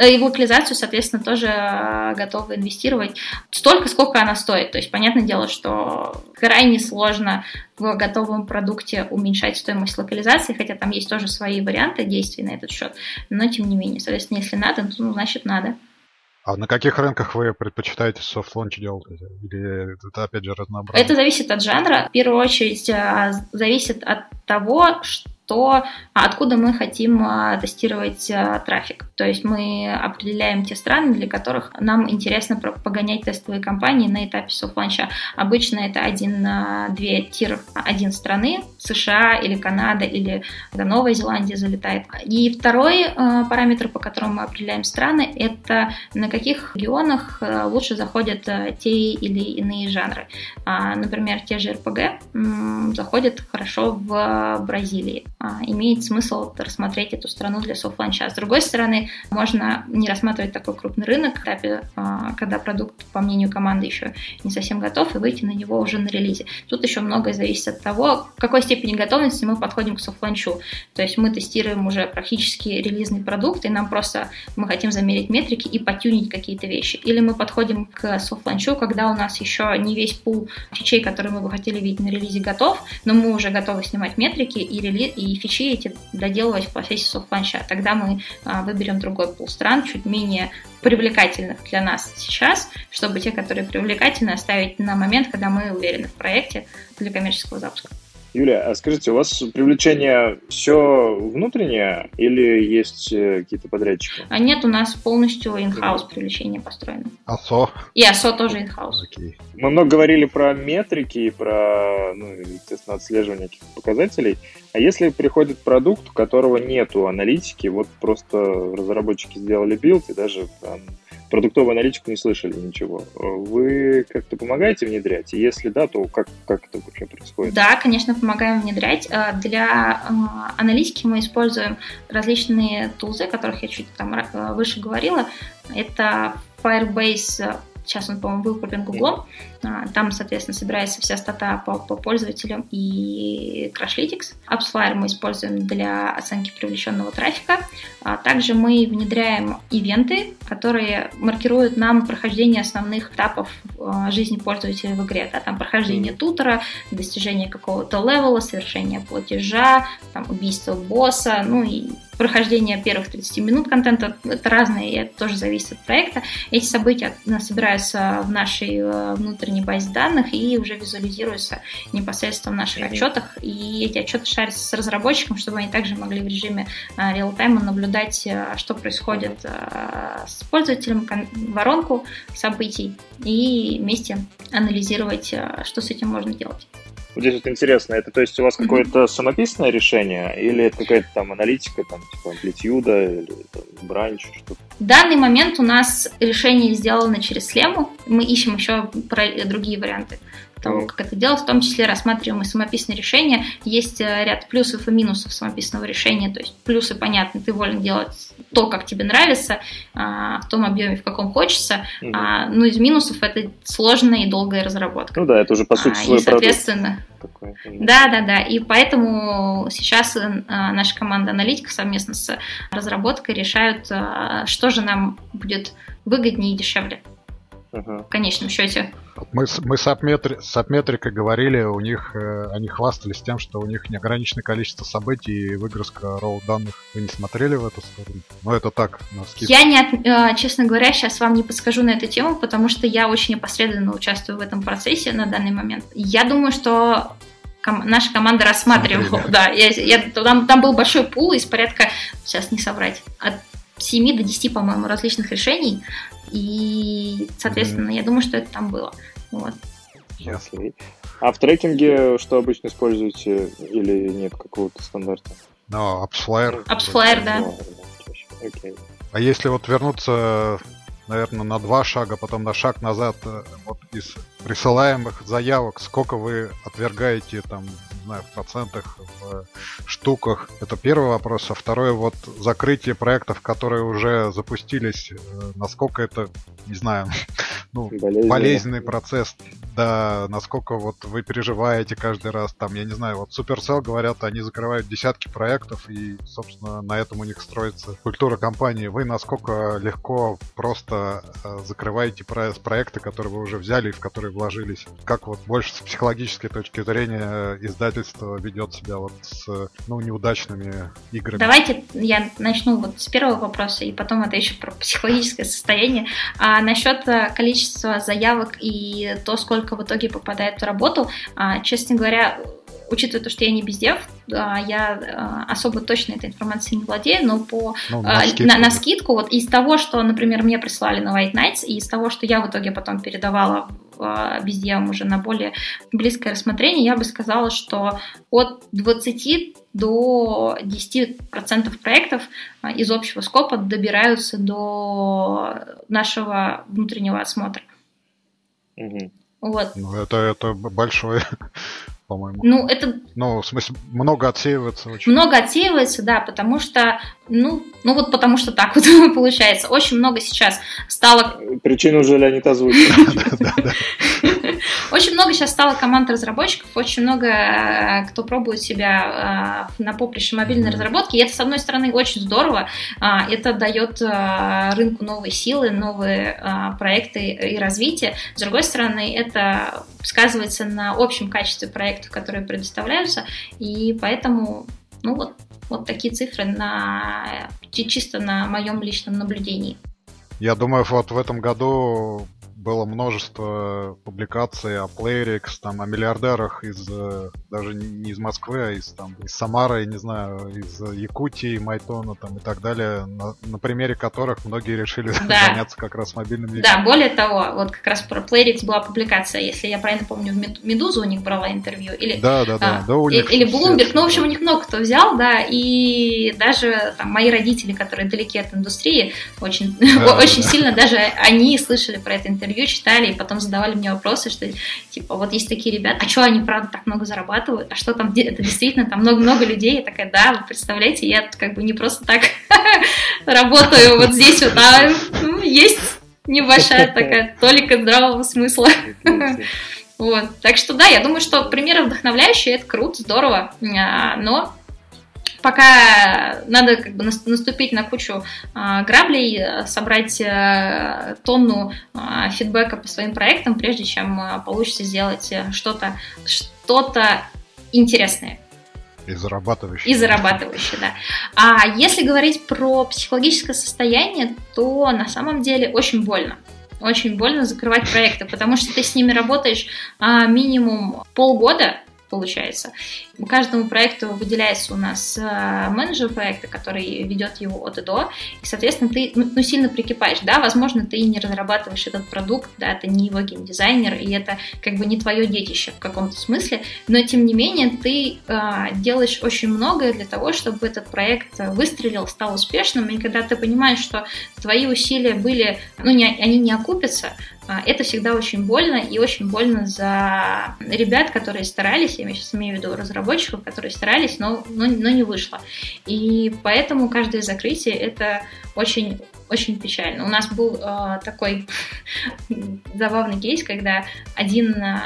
и в локализацию, соответственно, тоже э, готовы инвестировать столько, сколько она стоит. То есть, понятное дело, что крайне сложно в готовом продукте уменьшать стоимость локализации, хотя там есть тоже свои варианты действий на этот счет, но тем не менее, соответственно, если надо, то ну, значит надо. А на каких рынках вы предпочитаете soft launch делать? Или это, опять же, разнообразие? Это зависит от жанра. В первую очередь, э, зависит от того, что то откуда мы хотим а, тестировать а, трафик. То есть мы определяем те страны, для которых нам интересно погонять тестовые кампании на этапе soft launch а. Обычно это один-две tier один страны, США или Канада или Новая Зеландия залетает. И второй а, параметр, по которому мы определяем страны, это на каких регионах лучше заходят те или иные жанры. Например, те же RPG заходят хорошо в Бразилии. А, имеет смысл рассмотреть эту страну для soft launch а. С другой стороны, можно не рассматривать такой крупный рынок, а, когда продукт, по мнению команды, еще не совсем готов, и выйти на него уже на релизе. Тут еще многое зависит от того, в какой степени готовности мы подходим к soft launch у. То есть мы тестируем уже практически релизный продукт, и нам просто мы хотим замерить метрики и потюнить какие-то вещи. Или мы подходим к soft launch у, когда у нас еще не весь пул фичей, которые мы бы хотели видеть на релизе, готов, но мы уже готовы снимать метрики и, рели... и и фичи эти доделывать в процессе soft launch а. Тогда мы а, выберем другой пул стран, чуть менее привлекательных для нас сейчас, чтобы те, которые привлекательны, оставить на момент, когда мы уверены в проекте для коммерческого запуска. Юлия, а скажите, у вас привлечение все внутреннее или есть э, какие-то подрядчики? А нет, у нас полностью in-house привлечение построено. ASO? И ASO тоже. Окей. Мы много говорили про метрики и про, ну, естественно, отслеживание каких-то показателей. А если приходит продукт, у которого нету аналитики, вот просто разработчики сделали билд и даже там, продуктовую аналитику не слышали ничего. Вы как-то помогаете внедрять? Если да, то как, как это вообще происходит? Да, конечно, помогаем внедрять. Э, для э, аналитики мы используем различные тулзы, о которых я чуть там э, выше говорила. Это Firebase сейчас он, по-моему, был куплен Гуглом, а, там, соответственно, собирается вся стата по, по пользователям и Crashlytics. AppsFlyer мы используем для оценки привлеченного трафика. А также мы внедряем ивенты, которые маркируют нам прохождение основных этапов а, жизни пользователя в игре. Да, там прохождение тутора, достижение какого-то левела, совершение платежа, там, убийство босса, ну и прохождение первых 30 минут контента. Это разные, и это тоже зависит от проекта. Эти события собираются в нашей э, внутренней базе данных и уже визуализируется непосредственно в наших mm-hmm. отчетах. И эти отчеты шарятся с разработчиком, чтобы они также могли в режиме а, реал-тайма наблюдать, а, что происходит с пользователем, воронку событий и вместе анализировать, что с этим можно делать. Вот здесь вот интересно, это то есть у вас какое-то самописное решение или это какая-то там аналитика, там типа амплитюда или там, бранч, что-то? В данный момент у нас решение сделано через слему, мы ищем еще другие варианты того, как это делать, в том числе рассматриваем и самописные решения. Есть э, ряд плюсов и минусов самописного решения, то есть плюсы, понятно, ты волен делать то, как тебе нравится, а, в том объеме, в каком хочется, угу. ну из минусов это сложная и долгая разработка. Ну да, это уже по сути а, свой и, соответственно, продукт. Да, да, да. И поэтому сейчас э, наша команда аналитиков совместно с разработкой решают, что же нам будет выгоднее и дешевле в конечном счете. Мы, мы с, Апметри, с Апметрикой говорили, у них э, они хвастались тем, что у них неограниченное количество событий и выгрузка роу данных. Вы не смотрели в эту сторону? Ну, это так, на скидку. Я, не, э, честно говоря, сейчас вам не подскажу на эту тему, потому что я очень непосредственно участвую в этом процессе на данный момент. Я думаю, что ком- наша команда рассматривала, да, я, я, там, там был большой пул из порядка, сейчас не соврать, от 7 до 10, по-моему, различных решений, и, соответственно, mm-hmm. я думаю, что это там было. Вот. Ясно. А в трекинге что обычно используете или нет какого-то стандарта? Ну, AppsFlyer. AppsFlyer, да. Okay. А если вот вернуться, наверное, на два шага, потом на шаг назад, э, вот из присылаемых заявок, сколько вы отвергаете там знаю, в процентах, в штуках. Это первый вопрос. А второй вот закрытие проектов, которые уже запустились, э, насколько это, не знаю, ну, болезненный. болезненный процесс, да, насколько вот вы переживаете каждый раз, там, я не знаю, вот Supercell, говорят, они закрывают десятки проектов, и, собственно, на этом у них строится культура компании. Вы насколько легко просто э, закрываете про- проекты, которые вы уже взяли и в которые вложились? Как вот больше с психологической точки зрения э, издать издательство ведет себя вот с ну, неудачными играми? Давайте я начну вот с первого вопроса, и потом это еще про психологическое состояние. А насчет э, количества заявок и то, сколько в итоге попадает в работу, а, честно говоря, учитывая то, что я не бездев, я особо точно этой информацией не владею, но по, ну, на, скидку. На, на скидку, вот из того, что, например, мне прислали на White Nights, и из того, что я в итоге потом передавала бездевам уже на более близкое рассмотрение, я бы сказала, что от 20 до 10% проектов из общего скопа добираются до нашего внутреннего осмотра. Угу. Вот. Ну, это, это большое по-моему. Ну, это... Ну, в смысле, много отсеивается очень. Много отсеивается, да, потому что, ну, ну вот потому что так вот получается. Очень много сейчас стало... Причину уже Леонид озвучил. Очень много сейчас стало команд разработчиков, очень много э, кто пробует себя э, на поприще мобильной разработки, и это, с одной стороны, очень здорово, а, это дает э, рынку новые силы, новые проекты и развитие. С другой стороны, это сказывается на общем качестве проектов, которые предоставляются, и поэтому Ну вот, вот такие цифры на, чисто на моем личном наблюдении. Я думаю, вот в этом году было множество публикаций о Playrix, там, о миллиардерах из э, даже не из Москвы, а из, там, из Самары, не знаю, из Якутии, Майтона там, и так далее, на, на примере которых многие решили да. заняться как раз мобильным играми. Да, более того, вот как раз про Playrix была публикация, если я правильно помню, в Медузу у них брала интервью, или, да, да, да, а, да, у них или Bloomberg, ну, в общем, у них много кто взял, да, и даже там, мои родители, которые далеки от индустрии, очень, да, очень да. сильно даже они слышали про это интервью, интервью читали, и потом задавали мне вопросы, что, типа, вот есть такие ребята, а что они, правда, так много зарабатывают? А что там, это действительно, там много-много людей? Я такая, да, вы представляете, я как бы не просто так работаю вот здесь вот, а ну, есть небольшая такая толика здравого смысла. Вот. Так что да, я думаю, что примеры вдохновляющие, это круто, здорово, а, но пока надо как бы наступить на кучу а, граблей, собрать а, тонну а, фидбэка по своим проектам, прежде чем а, получится сделать что-то что-то интересное. И зарабатывающее. И зарабатывающее, да. А если говорить про психологическое состояние, то на самом деле очень больно. Очень больно закрывать проекты, потому что ты с ними работаешь а, минимум полгода, получается. Каждому проекту выделяется у нас э, менеджер проекта, который ведет его от и до, и, соответственно, ты ну, ну, сильно прикипаешь, да, возможно, ты не разрабатываешь этот продукт, да, это не его геймдизайнер, и это как бы не твое детище в каком-то смысле, но, тем не менее, ты э, делаешь очень многое для того, чтобы этот проект выстрелил, стал успешным, и когда ты понимаешь, что твои усилия были, ну, не, они не окупятся, а, это всегда очень больно, и очень больно за ребят, которые старались, я сейчас имею в виду разработчиков, которые старались, но, но, но не вышло. И поэтому каждое закрытие это очень очень печально. У нас был э, такой забавный кейс, когда один, э,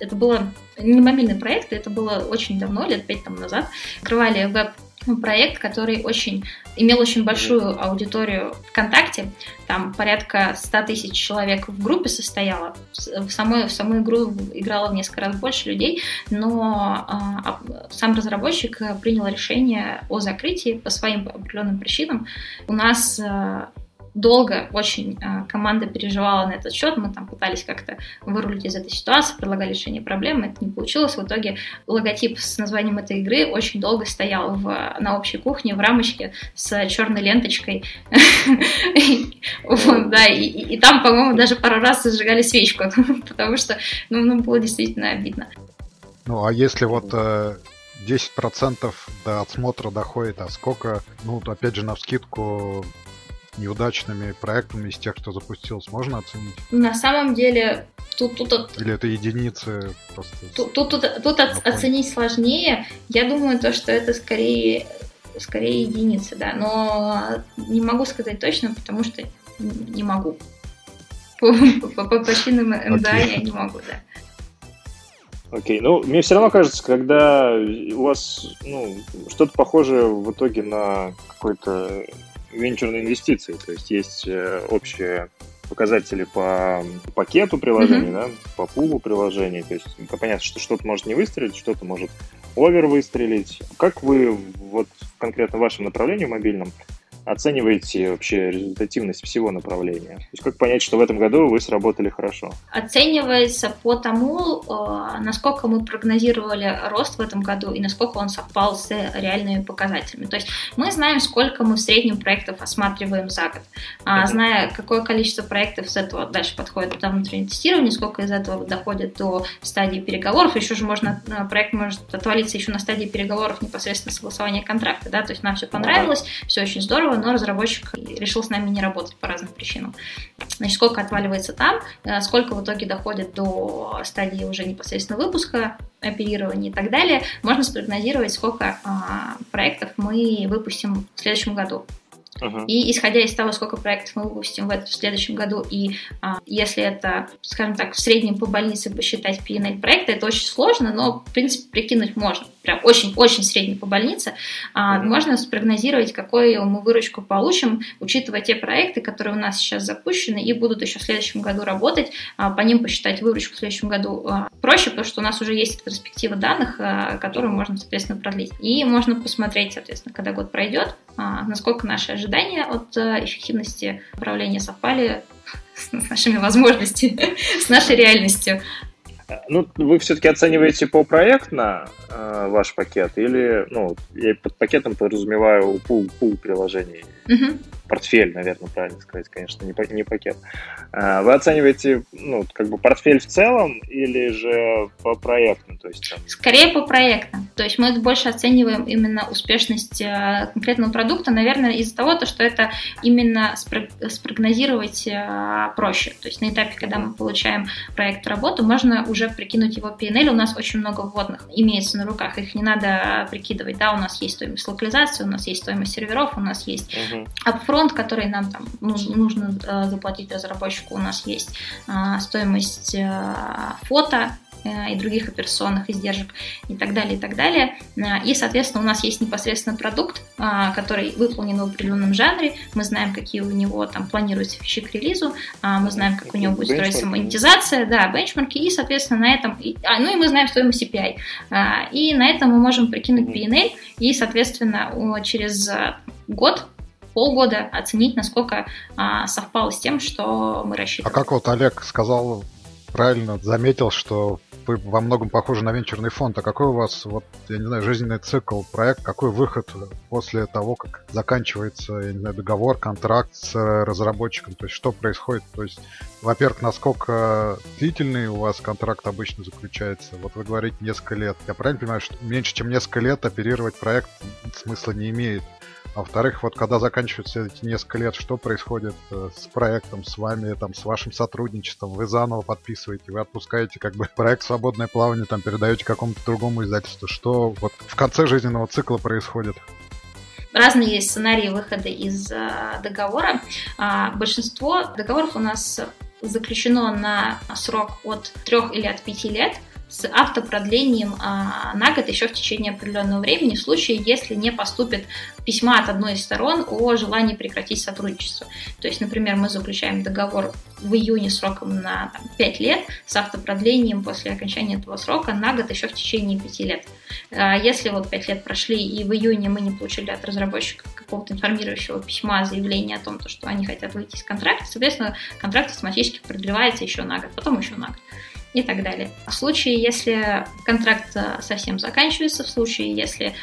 это было не мобильный проект, это было очень давно, лет пять тому назад, открывали веб проект, который очень имел очень большую аудиторию ВКонтакте, там порядка 100 тысяч человек в группе состояло, в самой, в саму игру играло в несколько раз больше людей, но а, сам разработчик принял решение о закрытии по своим определенным причинам. У нас а, долго очень а, команда переживала на этот счет, мы там пытались как-то вырулить из этой ситуации, предлагали решение проблемы, это не получилось. В итоге логотип с названием этой игры очень долго стоял в, на общей кухне в рамочке с черной ленточкой. Да, и там, по-моему, даже пару раз зажигали свечку, потому что ну, ну, было действительно обидно. Ну, а если вот 10% э, до отсмотра доходит, а сколько, ну, опять же, на вскидку неудачными проектами из тех, кто запустился, можно оценить? На самом деле, тут... тут Или это единицы просто? Тут, тут, тут, тут оценить сложнее. Я думаю, то, что это скорее, скорее единицы, да. Но не могу сказать точно, потому что не могу. По, по, по причинам МДА я не могу, да. Окей, ну, мне все равно кажется, когда у вас ну, что-то похожее в итоге на какой-то венчурные инвестиции. То есть есть э, общие показатели по пакету приложений, mm-hmm. да, по пулу приложений. То есть понятно, что что-то может не выстрелить, что-то может овер выстрелить. Как вы вот конкретно в вашем направлении мобильном оцениваете вообще результативность всего направления? То есть как понять, что в этом году вы сработали хорошо? Оценивается по тому, э, насколько мы прогнозировали рост в этом году и насколько он совпал с реальными показателями. То есть мы знаем, сколько мы в среднем проектов осматриваем за год, mm-hmm. зная, какое количество проектов с этого дальше подходит до внутреннего тестирования, сколько из этого доходит до стадии переговоров. Еще же можно, э, проект может отвалиться еще на стадии переговоров непосредственно согласования контракта. Да? То есть нам все понравилось, все очень здорово, но разработчик решил с нами не работать по разным причинам. Значит, сколько отваливается там, э, сколько в итоге доходит до стадии уже непосредственно выпуска, оперирования и так далее, можно спрогнозировать, сколько а, проектов мы выпустим в следующем году. Uh-huh. И исходя из того, сколько проектов мы выпустим в, этом, в следующем году, и а, если это, скажем так, в среднем по больнице посчитать PNL проекта, это очень сложно, но, в принципе, прикинуть можно. Прям очень-очень средний по больнице, mm-hmm. можно спрогнозировать, какую мы выручку получим, учитывая те проекты, которые у нас сейчас запущены и будут еще в следующем году работать, а, по ним посчитать выручку в следующем году а, проще, потому что у нас уже есть перспектива данных, которую можно, соответственно, продлить. И можно посмотреть, соответственно, когда год пройдет, насколько наши ожидания от эффективности управления совпали с нашими возможностями, с нашей реальностью. Ну, вы все-таки оцениваете по проектно э, ваш пакет или, ну, я под пакетом подразумеваю пул, пул приложений. Угу портфель, наверное, правильно сказать, конечно, не, не пакет. А, вы оцениваете, ну, как бы портфель в целом или же по проектам? То есть, там... Скорее по проектам. То есть мы больше оцениваем именно успешность э, конкретного продукта, наверное, из-за того, что это именно спрогнозировать э, проще. То есть на этапе, когда мы получаем проект в работу, можно уже прикинуть его PNL. У нас очень много вводных имеется на руках, их не надо прикидывать. Да, у нас есть стоимость локализации, у нас есть стоимость серверов, у нас есть uh-huh фронт, который нам там нужно, нужно э, заплатить разработчику, у нас есть э, стоимость э, фото, и других операционных издержек и так далее, и так далее. И, соответственно, у нас есть непосредственно продукт, который выполнен в определенном жанре, мы знаем, какие у него там планируются фичи к релизу, мы знаем, как у него будет строиться монетизация, да, бенчмарки, и, соответственно, на этом, а, ну и мы знаем стоимость CPI, и на этом мы можем прикинуть PNL, и, соответственно, через год полгода оценить, насколько а, совпало с тем, что мы рассчитывали. А как вот Олег сказал, правильно заметил, что вы во многом похожи на венчурный фонд. А какой у вас, вот, я не знаю, жизненный цикл, проект, какой выход после того, как заканчивается, я не знаю, договор, контракт с разработчиком? То есть что происходит? То есть, во-первых, насколько длительный у вас контракт обычно заключается? Вот вы говорите несколько лет. Я правильно понимаю, что меньше, чем несколько лет оперировать проект смысла не имеет? А во-вторых, вот когда заканчиваются эти несколько лет, что происходит э, с проектом, с вами, там, с вашим сотрудничеством? Вы заново подписываете, вы отпускаете как бы проект «Свободное плавание», там, передаете какому-то другому издательству. Что вот в конце жизненного цикла происходит? Разные есть сценарии выхода из э, договора. А, большинство договоров у нас заключено на срок от трех или от пяти лет – с автопродлением а, на год еще в течение определенного времени в случае, если не поступит письма от одной из сторон о желании прекратить сотрудничество. То есть, например, мы заключаем договор в июне сроком на там, 5 лет с автопродлением после окончания этого срока на год еще в течение 5 лет. А если вот 5 лет прошли и в июне мы не получили от разработчика какого-то информирующего письма, заявления о том, что они хотят выйти из контракта, соответственно, контракт автоматически продлевается еще на год, потом еще на год и так далее. В случае, если контракт э, совсем заканчивается, в случае, если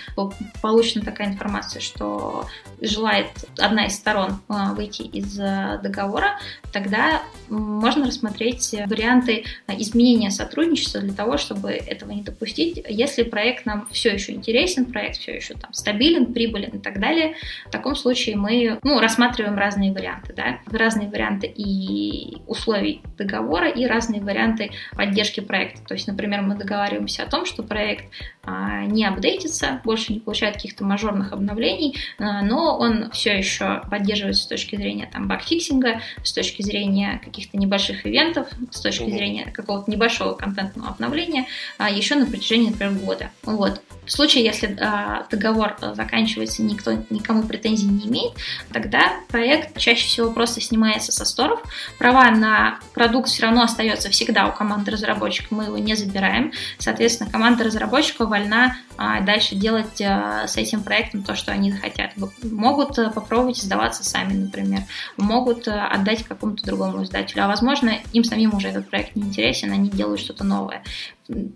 получена такая информация, что желает одна из сторон э, выйти из э, договора, тогда можно рассмотреть варианты изменения сотрудничества для того, чтобы этого не допустить. Если проект нам все еще интересен, проект все еще там стабилен, прибылен и так далее, в таком случае мы ну, рассматриваем разные варианты, да, разные варианты и условий договора, и разные варианты поддержки проекта. То есть, например, мы договариваемся о том, что проект не апдейтится, больше не получает каких-то мажорных обновлений, а, но он все еще поддерживается с точки зрения там багфиксинга, с точки зрения каких-то небольших ивентов, с точки mm-hmm. зрения какого-то небольшого контентного обновления а, еще на протяжении, например, года. Вот. В случае, если э, договор заканчивается, никто никому претензий не имеет, тогда проект чаще всего просто снимается со сторов. Права на продукт все равно остается всегда у команды разработчика, мы его не забираем. Соответственно, команда разработчика вольна э, дальше делать э, с этим проектом то, что они хотят. Могут э, попробовать сдаваться сами, например, могут э, отдать какому-то другому издателю, а возможно, им самим уже этот проект не интересен, они делают что-то новое.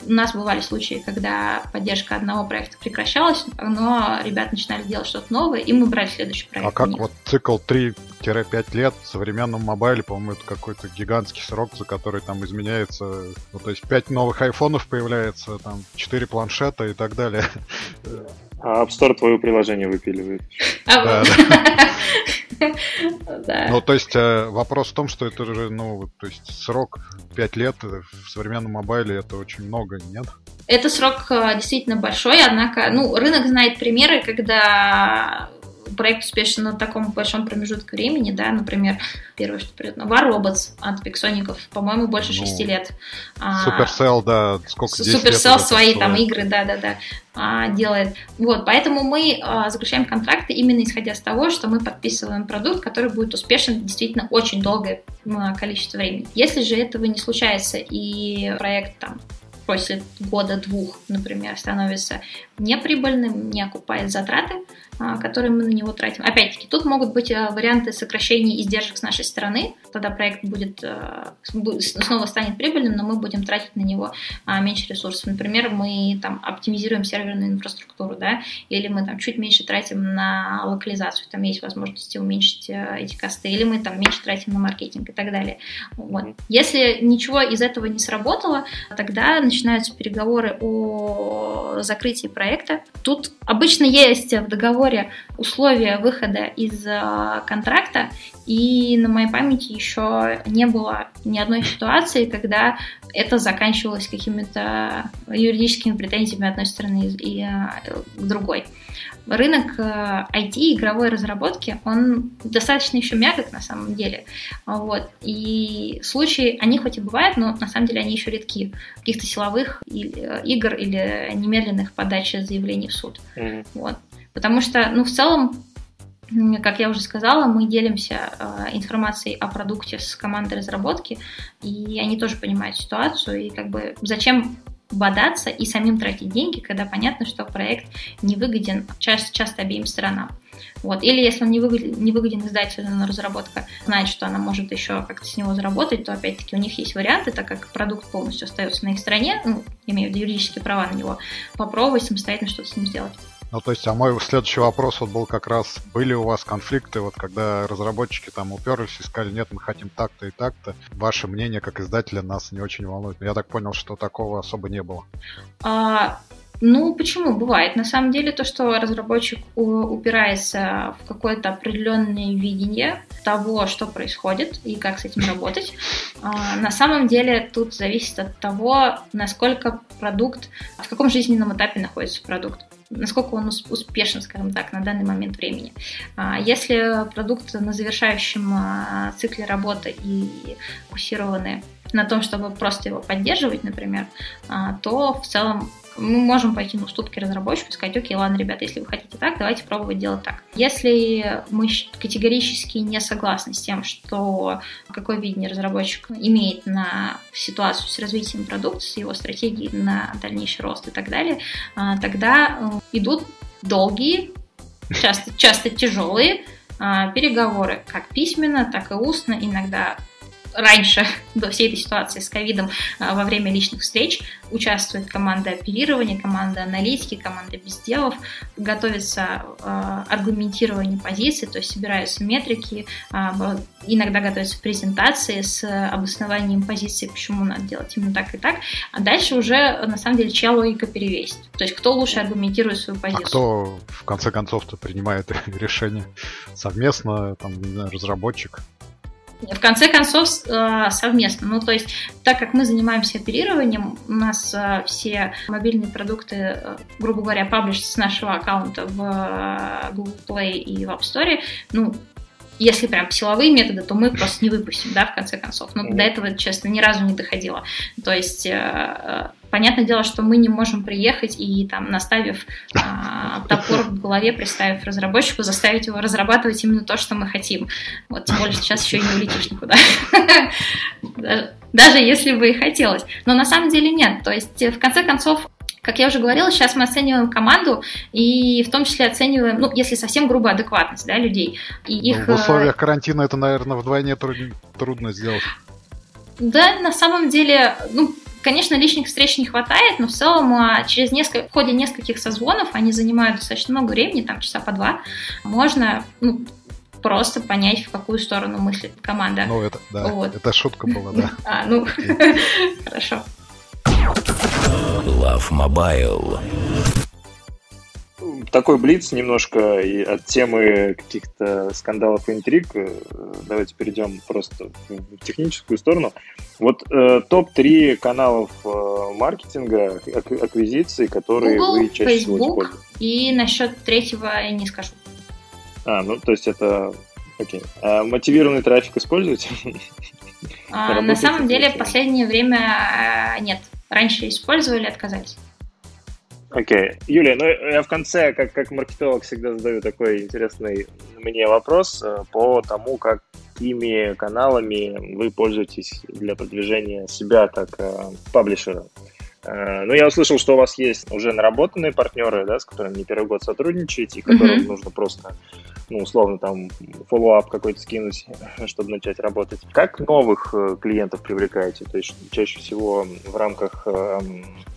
У нас бывали случаи, когда поддержка одного проекта прекращалась, но ребят начинали делать что-то новое, и мы брали следующий проект. А как вот цикл 3-5 лет в современном мобайле, по-моему, это какой-то гигантский срок, за который там изменяется, ну, то есть 5 новых айфонов появляется, там 4 планшета и так далее. А App Store твое приложение выпиливает. Да. Ну, то есть э, вопрос в том, что это же, ну, то есть срок 5 лет в современном мобайле это очень много, нет? Это срок э, действительно большой, однако, ну, рынок знает примеры, когда проект успешен на таком большом промежутке времени, да, например, первое, что придет, War Robots от Пиксоников, по-моему, больше ну, лет. Supercell, да, сколько, 10 Supercell свои там игры, да-да-да, а, делает. Вот, поэтому мы а, заключаем контракты именно исходя из того, что мы подписываем продукт, который будет успешен действительно очень долгое количество времени. Если же этого не случается и проект там после года-двух, например, становится неприбыльным, не окупает затраты, а, которые мы на него тратим. Опять-таки, тут могут быть а, варианты сокращения издержек с нашей стороны, тогда проект будет а, снова станет прибыльным, но мы будем тратить на него меньше ресурсов. Например, мы там оптимизируем серверную инфраструктуру, да, или мы там чуть меньше тратим на локализацию, там есть возможности уменьшить эти косты, или мы там меньше тратим на маркетинг и так далее. Вот. Если ничего из этого не сработало, тогда начинаются переговоры о закрытии проекта. Тут обычно есть в договоре договоре условия выхода из э, контракта, и на моей памяти еще не было ни одной ситуации, когда это заканчивалось какими-то юридическими претензиями одной стороны и э, к другой. Рынок IT, э, игровой разработки, он достаточно еще мягок на самом деле. Вот. И случаи, они хоть и бывают, но на самом деле они еще редки. Каких-то силовых игр или немедленных подачи заявлений в суд. Mm-hmm. Вот. Потому что, ну, в целом, как я уже сказала, мы делимся э, информацией о продукте с командой разработки, и они тоже понимают ситуацию, и как бы зачем бодаться и самим тратить деньги, когда понятно, что проект не выгоден часто, часто обеим сторонам. Вот. Или если он не выгоден, не выгоден издателю, разработка знает, что она может еще как-то с него заработать, то опять-таки у них есть варианты, так как продукт полностью остается на их стороне, ну, имею в виду юридические права на него, попробовать самостоятельно что-то с ним сделать. Ну, то есть, а мой следующий вопрос вот был как раз, были у вас конфликты, вот когда разработчики там уперлись и сказали, нет, мы хотим так-то и так-то, ваше мнение как издателя нас не очень волнует. Я так понял, что такого особо не было. А, ну, почему? Бывает. На самом деле то, что разработчик упирается в какое-то определенное видение того, что происходит и как с этим работать, а, на самом деле тут зависит от того, насколько продукт, в каком жизненном этапе находится продукт насколько он успешен, скажем так, на данный момент времени. А, если продукт на завершающем а, цикле работы и фокусированы на том, чтобы просто его поддерживать, например, то в целом мы можем пойти на уступки разработчику и сказать, окей, ладно, ребята, если вы хотите так, давайте пробовать делать так. Если мы категорически не согласны с тем, что какое видение разработчик имеет на ситуацию с развитием продукта, с его стратегией на дальнейший рост и так далее, а, тогда э, идут долгие, часто, часто тяжелые а, переговоры, как письменно, так и устно, иногда раньше, до всей этой ситуации с ковидом, а, во время личных встреч участвует команда оперирования, команда аналитики, команда безделов, готовится э, аргументирование позиций, то есть собираются метрики, э, иногда готовятся презентации с обоснованием позиции, почему надо делать именно так и так, а дальше уже, на самом деле, чья логика перевесит. То есть кто лучше аргументирует свою позицию. А кто, в конце концов-то, принимает решение совместно, там, не знаю, разработчик? В конце концов, э, совместно. Ну, то есть, так как мы занимаемся оперированием, у нас э, все мобильные продукты, э, грубо говоря, паблиш с нашего аккаунта в Google Play и в App Store, ну, если прям силовые методы, то мы просто не выпустим, да, в конце концов. Но до этого, честно, ни разу не доходило. То есть, понятное дело, что мы не можем приехать и там, наставив э, топор в голове, представив разработчику, заставить его разрабатывать именно то, что мы хотим. Вот, тем более сейчас еще и не улетишь никуда. Даже если бы и хотелось. Но на самом деле нет. То есть, в конце концов, как я уже говорила, сейчас мы оцениваем команду и в том числе оцениваем, ну, если совсем грубо, адекватность да, людей. И ну, их... В условиях э, карантина это, наверное, вдвойне трудно сделать. Да, на самом деле, ну, конечно, лишних встреч не хватает, но в целом а, через несколько, в ходе нескольких созвонов, они занимают достаточно много времени, там часа по два, можно ну, просто понять, в какую сторону мыслит команда. Ну, это, да, вот. это шутка была, да. А, ну, хорошо. Love Mobile. Такой блиц немножко и от темы каких-то скандалов и интриг. Э, давайте перейдем просто в техническую сторону. Вот э, топ-3 каналов э, маркетинга, ак- аквизиции, которые Google, вы чаще Facebook, всего используете. И насчет третьего я не скажу. А, ну, то есть это... Окей. А мотивированный трафик используете? А, на самом деле, в последнее время а, нет. Раньше использовали, отказались. Окей. Okay. Юлия, ну я в конце, как, как маркетолог, всегда задаю такой интересный мне вопрос э, по тому, какими каналами вы пользуетесь для продвижения себя как э, паблишера. Э, ну, я услышал, что у вас есть уже наработанные партнеры, да, с которыми не первый год сотрудничаете, и которым mm-hmm. нужно просто, ну, условно, там, follow-up какой-то скинуть, чтобы начать работать. Как новых э, клиентов привлекаете? То есть чаще всего в рамках э,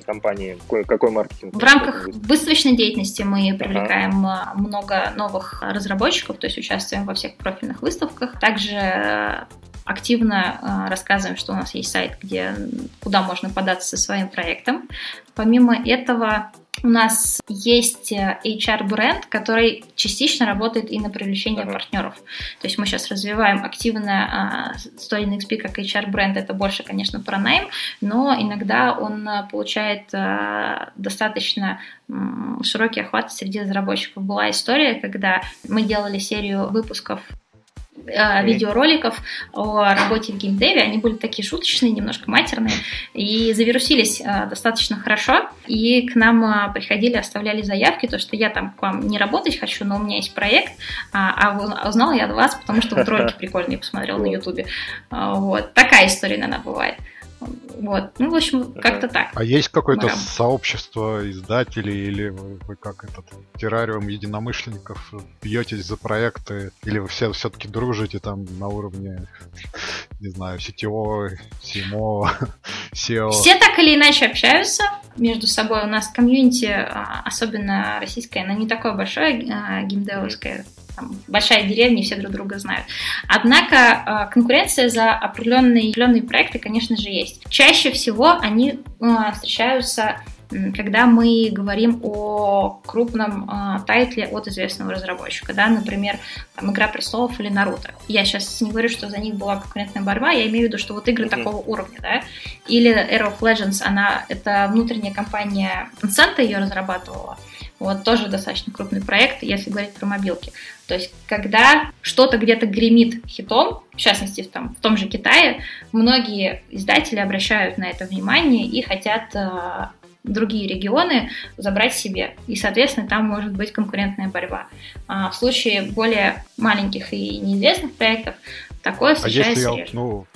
компании какой, какой маркетинг? В рамках выставочной деятельности мы привлекаем ага. много новых разработчиков, то есть участвуем во всех профильных выставках. Также активно э, рассказываем, что у нас есть сайт, где, куда можно податься со своим проектом. Помимо этого, у нас есть HR-бренд, э, который частично работает и на привлечение uh-huh. партнеров. То есть мы сейчас развиваем активно Story XP как HR-бренд. Это больше, конечно, про найм, но иногда он получает достаточно широкий охват среди разработчиков. Была история, когда мы делали серию выпусков э, видеороликов о работе в геймдеве. Они были такие шуточные, немножко матерные, и завирусились э, достаточно хорошо. И к нам э, приходили, оставляли заявки, то, что я там к вам не работать хочу, но у меня есть проект, а, а узнала я от вас, потому что вот ролики прикольные посмотрел на ютубе. Вот. Такая история иногда бывает. Вот. Ну, в общем, как-то так. А есть какое-то сообщество издателей или вы, вы как этот террариум единомышленников бьетесь за проекты, или вы все все-таки дружите там на уровне, не знаю, сетевого, СИМО, SEO? Все так или иначе общаются между собой. У нас комьюнити, а, особенно российское, оно не такое большое, а, геймдевовское, там, большая деревня, все друг друга знают. Однако а, конкуренция за определенные, определенные проекты, конечно же, есть. Чаще всего они а, встречаются когда мы говорим о крупном э, тайтле от известного разработчика, да, например, там, «Игра престолов» или «Наруто». Я сейчас не говорю, что за них была конкурентная борьба, я имею в виду, что вот игры mm-hmm. такого уровня, да, или «Era of Legends», она, это внутренняя компания Tencent ее разрабатывала, вот тоже достаточно крупный проект, если говорить про мобилки. То есть, когда что-то где-то гремит хитом, в частности, там, в том же Китае, многие издатели обращают на это внимание и хотят э, другие регионы забрать себе. И, соответственно, там может быть конкурентная борьба. А в случае более маленьких и неизвестных проектов такое встречается а если я, ну,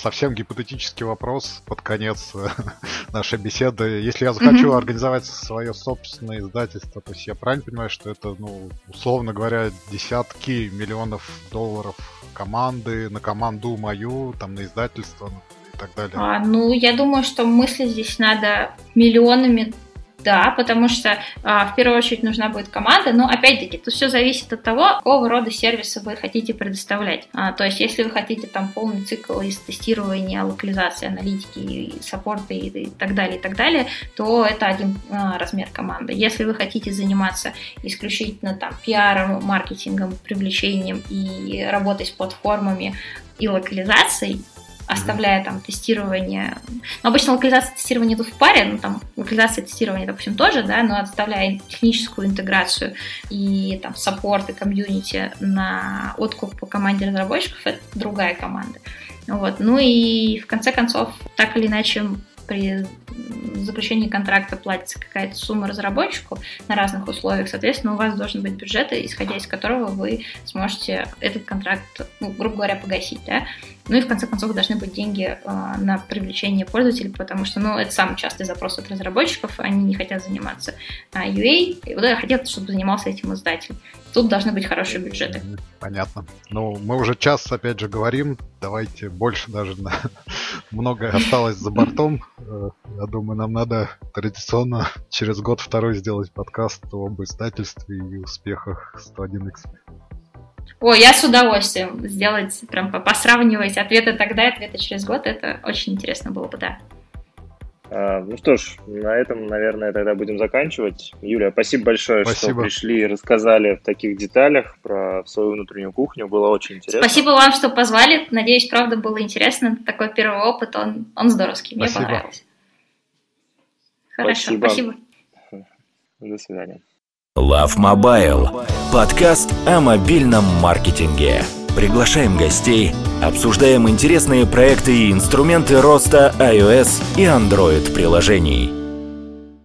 совсем гипотетический вопрос под конец э, нашей беседы. Если я захочу mm-hmm. организовать свое собственное издательство, то есть я правильно понимаю, что это, ну, условно говоря, десятки миллионов долларов команды, на команду мою, там, на издательство и так далее? А, ну, я думаю, что мысли здесь надо миллионами да, потому что а, в первую очередь нужна будет команда, но опять-таки тут все зависит от того, какого рода сервисы вы хотите предоставлять. А, то есть если вы хотите там полный цикл из тестирования, локализации, аналитики, саппорта и, и так далее, и так далее, то это один а, размер команды. Если вы хотите заниматься исключительно там пиаром, маркетингом, привлечением и работой с платформами и локализацией, оставляя там тестирование. Ну, обычно локализация тестирования идут в паре, ну, там локализация тестирования, допустим, тоже, да, но оставляя техническую интеграцию и там саппорт и комьюнити на откуп по команде разработчиков, это другая команда. Вот. Ну и в конце концов, так или иначе, при заключении контракта платится какая-то сумма разработчику на разных условиях, соответственно, у вас должен быть бюджет, исходя из которого вы сможете этот контракт, ну, грубо говоря, погасить, да. Ну и в конце концов должны быть деньги э, на привлечение пользователей, потому что, ну, это самый частый запрос от разработчиков, они не хотят заниматься а, UA, и вот хотят, чтобы занимался этим издатель. Тут должны быть хорошие бюджеты. Понятно. Ну, мы уже час, опять же, говорим. Давайте больше даже на... много осталось за бортом. Э, я думаю, нам надо традиционно через год-второй сделать подкаст об издательстве и успехах 101x. О, я с удовольствием сделать, прям посравнивать ответы тогда и ответы через год. Это очень интересно было бы, да. А, ну что ж, на этом, наверное, тогда будем заканчивать. Юлия, спасибо большое, спасибо. что пришли и рассказали в таких деталях про свою внутреннюю кухню. Было очень интересно. Спасибо вам, что позвали. Надеюсь, правда, было интересно. Такой первый опыт, он, он здоровский. Мне спасибо. понравилось. Хорошо, спасибо. спасибо. До свидания. Love Mobile. Подкаст о мобильном маркетинге. Приглашаем гостей, обсуждаем интересные проекты и инструменты роста iOS и Android приложений.